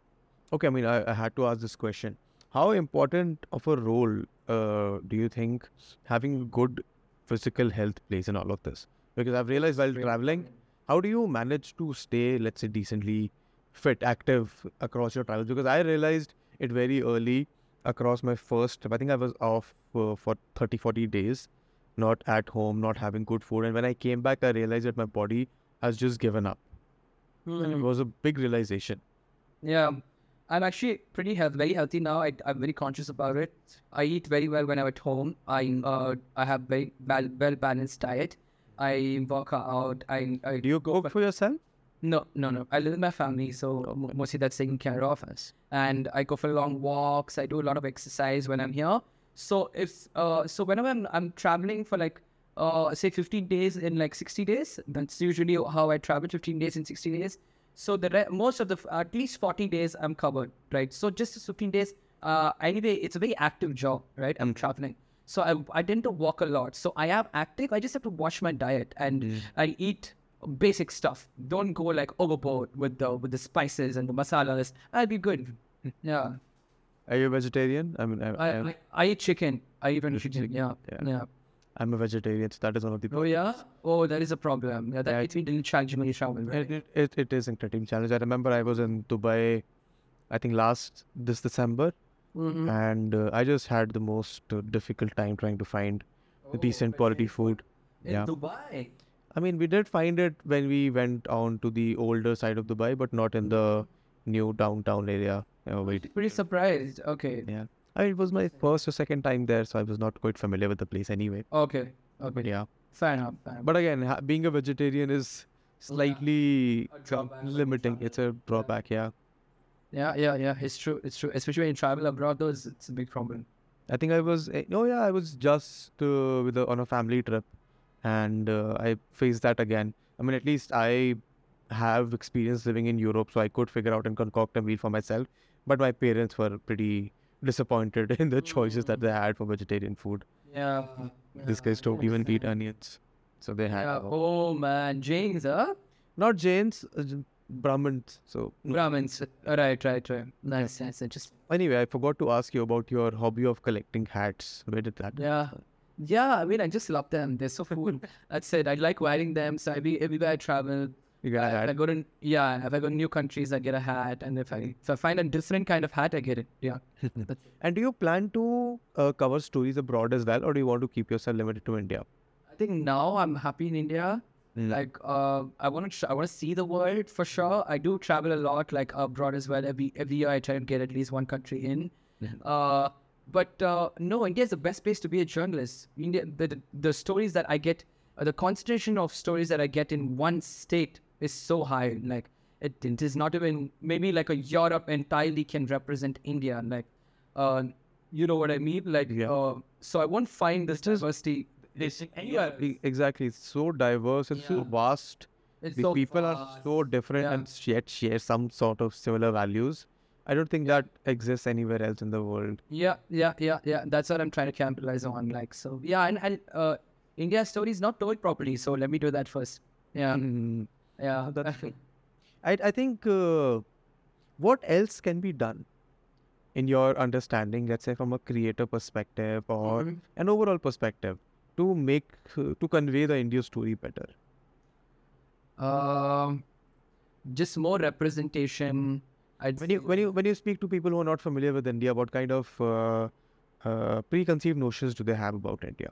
Okay, I mean, I, I had to ask this question. How important of a role uh, do you think having good physical health plays in all of this? Because I've realized while traveling, how do you manage to stay, let's say, decently fit, active across your travels? Because I realized it very early across my first. I think I was off uh, for 30, 40 days, not at home, not having good food. And when I came back, I realized that my body has just given up. And it Mhm. was a big realization. Yeah. I'm actually pretty health, very healthy now. I, I'm very conscious about it. I eat very well when I'm at home. I uh, I have very well, well balanced diet. I work out. I, I Do you cook for yourself? No, no, no. I live with my family, so mostly that's taken care of. us. And I go for long walks. I do a lot of exercise when I'm here. So if uh, so, whenever I'm, I'm traveling for like uh, say 15 days in like 60 days, that's usually how I travel. 15 days in 60 days. So the re- most of the at least 40 days I'm covered, right? So just 15 days. Uh, anyway, it's a very active job, right? I'm traveling. So I, I tend to walk a lot. So I am active. I just have to watch my diet and I eat basic stuff. Don't go like overboard with the with the spices and the masalas. I'll be good. Yeah. Are you a vegetarian? I mean, I, I, I, I, eat chicken. I even chicken. chicken, Yeah. yeah. Yeah. I'm a vegetarian, so that is one of the Oh yeah. Oh, that is a problem. Yeah, that Yeah, it's been challenging when you travel. Right? It, it, it, is incredible challenge. I remember I was in Dubai, I think last this December, Mhm. and uh, I just had the most uh, difficult time trying to find Oh, decent quality food. In yeah. Dubai. I mean, we did find it when we went on to the older side of Dubai, but not in the new downtown area. Oh, wait. Pretty surprised. Okay. Yeah. I mean, it was my first or second time there, so I was not quite familiar with the place anyway. Okay. Okay. Yeah. Fair enough. Fair enough. But again, ha- being a vegetarian is slightly drawback limiting. It's a drawback, yeah. yeah, yeah, yeah. It's true. It's true. Especially when you travel abroad, though, it's, it's a big problem. I think I was, oh yeah, I was just uh, with a, on a family trip, and uh, I faced that again. I mean, at least I have experience living in Europe, so I could figure out and concoct a meal for myself. But my parents were pretty disappointed in the choices that they had for vegetarian food. Yeah. These guys don't even eat onions, so they had Yeah. Oh man, Jains, huh? not Jains, uh, Brahmins. So. Brahmins. Right, right, right. Nice, nice, interesting. anyway, I forgot to ask you about your hobby of collecting hats. Where did that? Yeah. Yeah, I mean, I just love them. They're so cool. That's it. I like wearing them. So every, everywhere I travel, You got a I- if I hat. go to yeah, if I go to new countries, I get a hat, and if I if I find a different kind of hat, I get it. Yeah. And do you plan to uh, cover stories abroad as well, or do you want to keep yourself limited to India? I think now I'm happy in India. Mm. Like, uh, I want to, I want to see the world for sure. I do travel a lot, like abroad as well. Every every year, I try to get at least one country in. Uh, but uh, no, India is the best place to be a journalist. India, the the, stories that I get, uh, the concentration of stories that I get in one state is so high. Like, it, it is not even maybe like a Europe entirely can represent India. Like, uh, you know what I mean? Like, Yeah. uh, so I won't find this diversity. Anywhere. E- Exactly. It's so diverse and so vast. It's The so people are so different Yeah. and yet share some sort of similar values. I don't think that exists anywhere else in the world. Yeah, yeah, yeah, yeah. That's what I'm trying to capitalize on. Like, so yeah, and, and uh, India's story is not told properly. So let me do that first. Yeah, Mm, yeah. that's. I, I think uh, what else can be done in your understanding, let's say from a creator perspective or Mhm. an overall perspective, to make uh, to convey the India story better? Um, just more representation. I'd When you when you when you speak to people who are not familiar with India, what kind of uh, uh, preconceived notions do they have about India?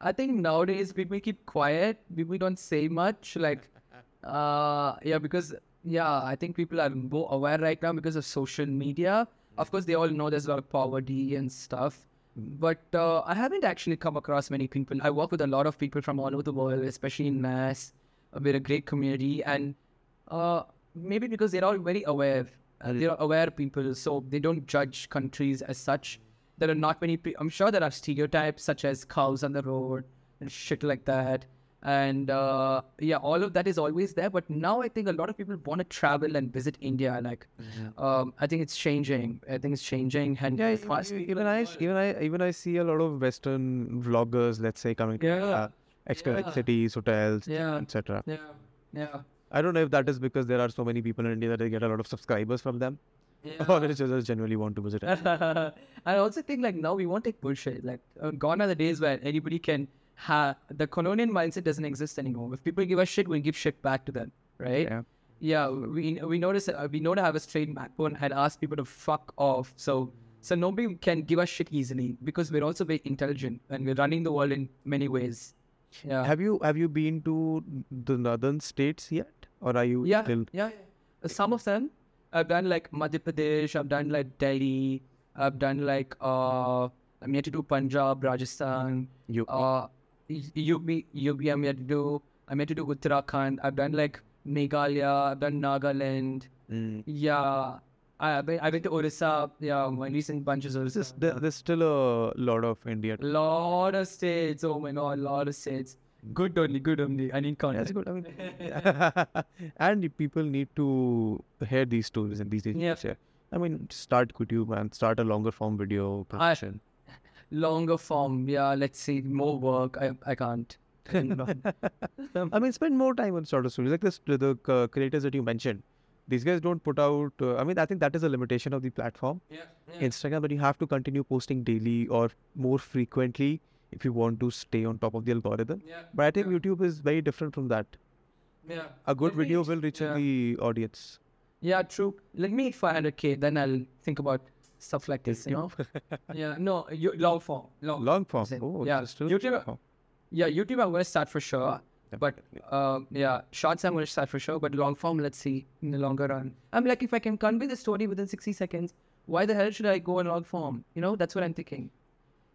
I think nowadays people keep quiet. People don't say much. Like, uh, yeah, because yeah, I think people are more aware right now because of social media. Of course, they all know there's a lot of poverty and stuff. But uh, I haven't actually come across many people. I work with a lot of people from all over the world, especially in Nas. We're a great community, and uh, maybe because they're all very aware. Uh, they're aware people, so they don't judge countries as such. There are not many. Pe- I'm sure there are stereotypes such as cows on the road and shit like that. And uh, yeah, all of that is always there. But now I think a lot of people want to travel and visit India. Like, um, I think it's changing. I think it's changing. And Yeah, fast e- people even I even I even I see a lot of Western vloggers, let's say, coming to uh, explore yeah. cities, hotels, Yeah. etc. Yeah, yeah. I don't know if that is because there are so many people in India that they get a lot of subscribers from them, or they just genuinely want to visit. I also think like now we won't take bullshit. Like uh, gone are the days where anybody can have the colonial mindset doesn't exist anymore. If people give us shit, we'll give shit back to them, right? Yeah. Yeah, we we notice uh, we know to have a straight backbone and ask people to fuck off. So so nobody can give us shit easily because we're also very intelligent and we're running the world in many ways. Yeah. Have you have you been to the northern states yet, or are you yeah, still? yeah, yeah. Some of them I've done like Madhya Pradesh, I've done like Delhi, I've done like uh I'm yet to do Punjab, Rajasthan, You uh U- UP, UP I'm yet to do I'm yet to do Uttarakhand, I've done like Meghalaya, I've done Nagaland. Mm. Yeah. I I've been to Orissa, yeah, my recent bunches Orissa. there, there's still a lot of India. Lot of states, oh my god, lot of states. Good only, good only. I need That's good. I mean, and people need to hear these stories and these things. Yeah. I mean, start YouTube and Start a longer form video production. Longer form, yeah, let's see, more work. I I can't. I mean, spend more time on sort of stories like this. The, the uh, creators that you mentioned, these guys don't put out. Uh, I mean, I think that is a limitation of the platform, Yeah, Instagram. But you have to continue posting daily or more frequently if you want to stay on top of the algorithm. yeah. But I think YouTube is very different from that. Yeah. A good Let video ex- will reach yeah. the audience. Yeah, true. Let me hit 500k, then I'll think about stuff like this. You know? yeah. No, you, long form. Long. Long form. Oh, Yeah, YouTube- form. Yeah, YouTube. I'm gonna start for sure. But uh, yeah, shorts I'm gonna start for sure. But long form, let's see in the longer run. I'm like, if I can convey the story within 60 seconds, why the hell should I go in long form? You know, that's what I'm thinking.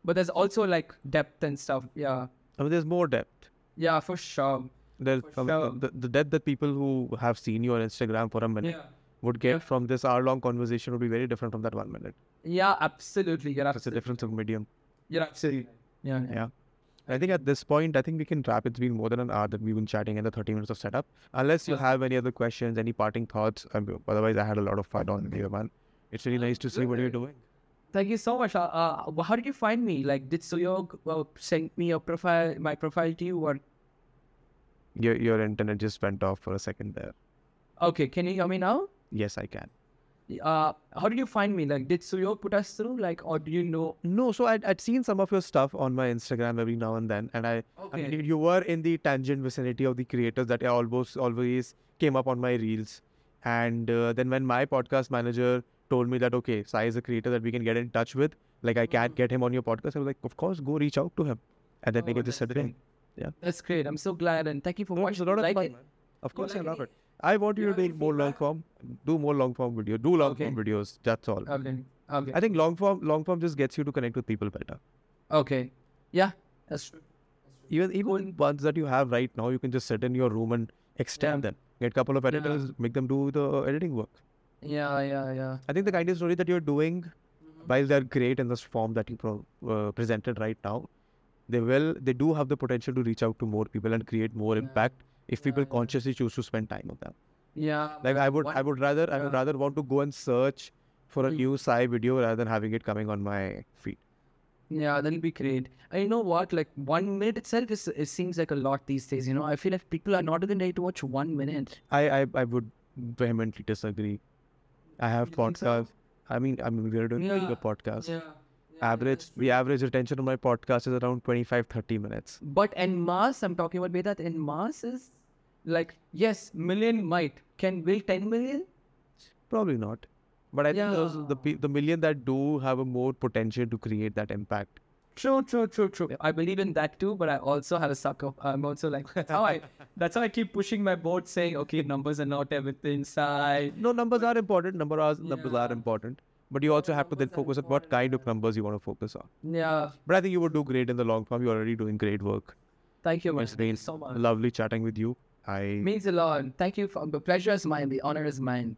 But there's also like depth and stuff. Yeah, I mean, there's more depth. yeah, for sure. There's For mean, sure. the, the depth that people who have seen you on Instagram for a minute Yeah. would get Yeah. from this hour-long conversation would be very different from that one minute. Yeah, absolutely. You're It's a difference of medium. You're absolutely. Yeah. yeah. Yeah. I think at this point, I think we can wrap. It's been more than an hour that we've been chatting and the 30 minutes of setup. Unless you have any other questions, any parting thoughts. I mean, otherwise, I had a lot of fun on here, man. It's really nice to see what you're doing. Thank you so much. Uh, uh, how did you find me? Like, did Suyog uh, send me a profile, my profile to you, or Your, your internet just went off for a second there. okay? Can you hear me now? Yes, I can. Uh, how did you find me? Like, did Suyog put us through? Like, or do you know? No, so I'd, I'd seen some of your stuff on my Instagram every now and then, and I, I mean, you- you were in the tangent vicinity of the creators that I almost always came up on my reels. And uh, then when my podcast manager told me that, okay, Sai is a creator that we can get in touch with, like I can Mhm. get him on your podcast, I was like, of course, go reach out to him. And then Oh, they get just that's set in. Yeah. That's great. I'm so glad, and thank you for No, it's watching. a lot of like fun, man. Of course, I love it? I want you You to do more long form, do more long form video, do long form Okay. videos. That's all. Okay. Okay. I think long form, long form just gets you to connect with people better. okay. Yeah, that's true. Even even the ones that you have right now, you can just sit in your room and extend Yeah. them. Get a couple of Yeah. editors, make them do the editing work. Yeah, yeah, yeah. I think the kind of story that you're doing, Mm-hmm. while they're great in this form that you pro- uh, presented right now, they will they do have the potential to reach out to more people and create more Yeah. impact if people Yeah, yeah. consciously choose to spend time with them. Yeah. Like I would I would rather I would rather want to go and search for a Mm. new Sai video rather than having it coming on my feed. Yeah, that'll be great. And you know what? Like one minute itself is it seems like a lot these days. You know, I feel like people are not even ready to watch one minute. I I, I would vehemently disagree. I have think so? podcasts. I mean, I mean, we're doing Yeah, a podcast. Yeah. average the average retention of my podcast is around 25 30 minutes But in mass, I'm talking about Vedant. in mass is like yes, million might can will ten million. probably not but i think those the the million that do have a more potential to create that impact True, true, true, true. I believe in that too, but I also have a sucker. I'm also like that's how I. That's how I keep pushing my boat, saying, okay, numbers are not everything. Side. no numbers are important number are, numbers are important but you also have to then focus on what kind of numbers you want to focus on Yeah. but i think you would do great in the long term you're already doing great work Thank you, man. Thank you so much. lovely chatting with you i Means a lot. Thank you. For, the pleasure is mine. The honor is mine.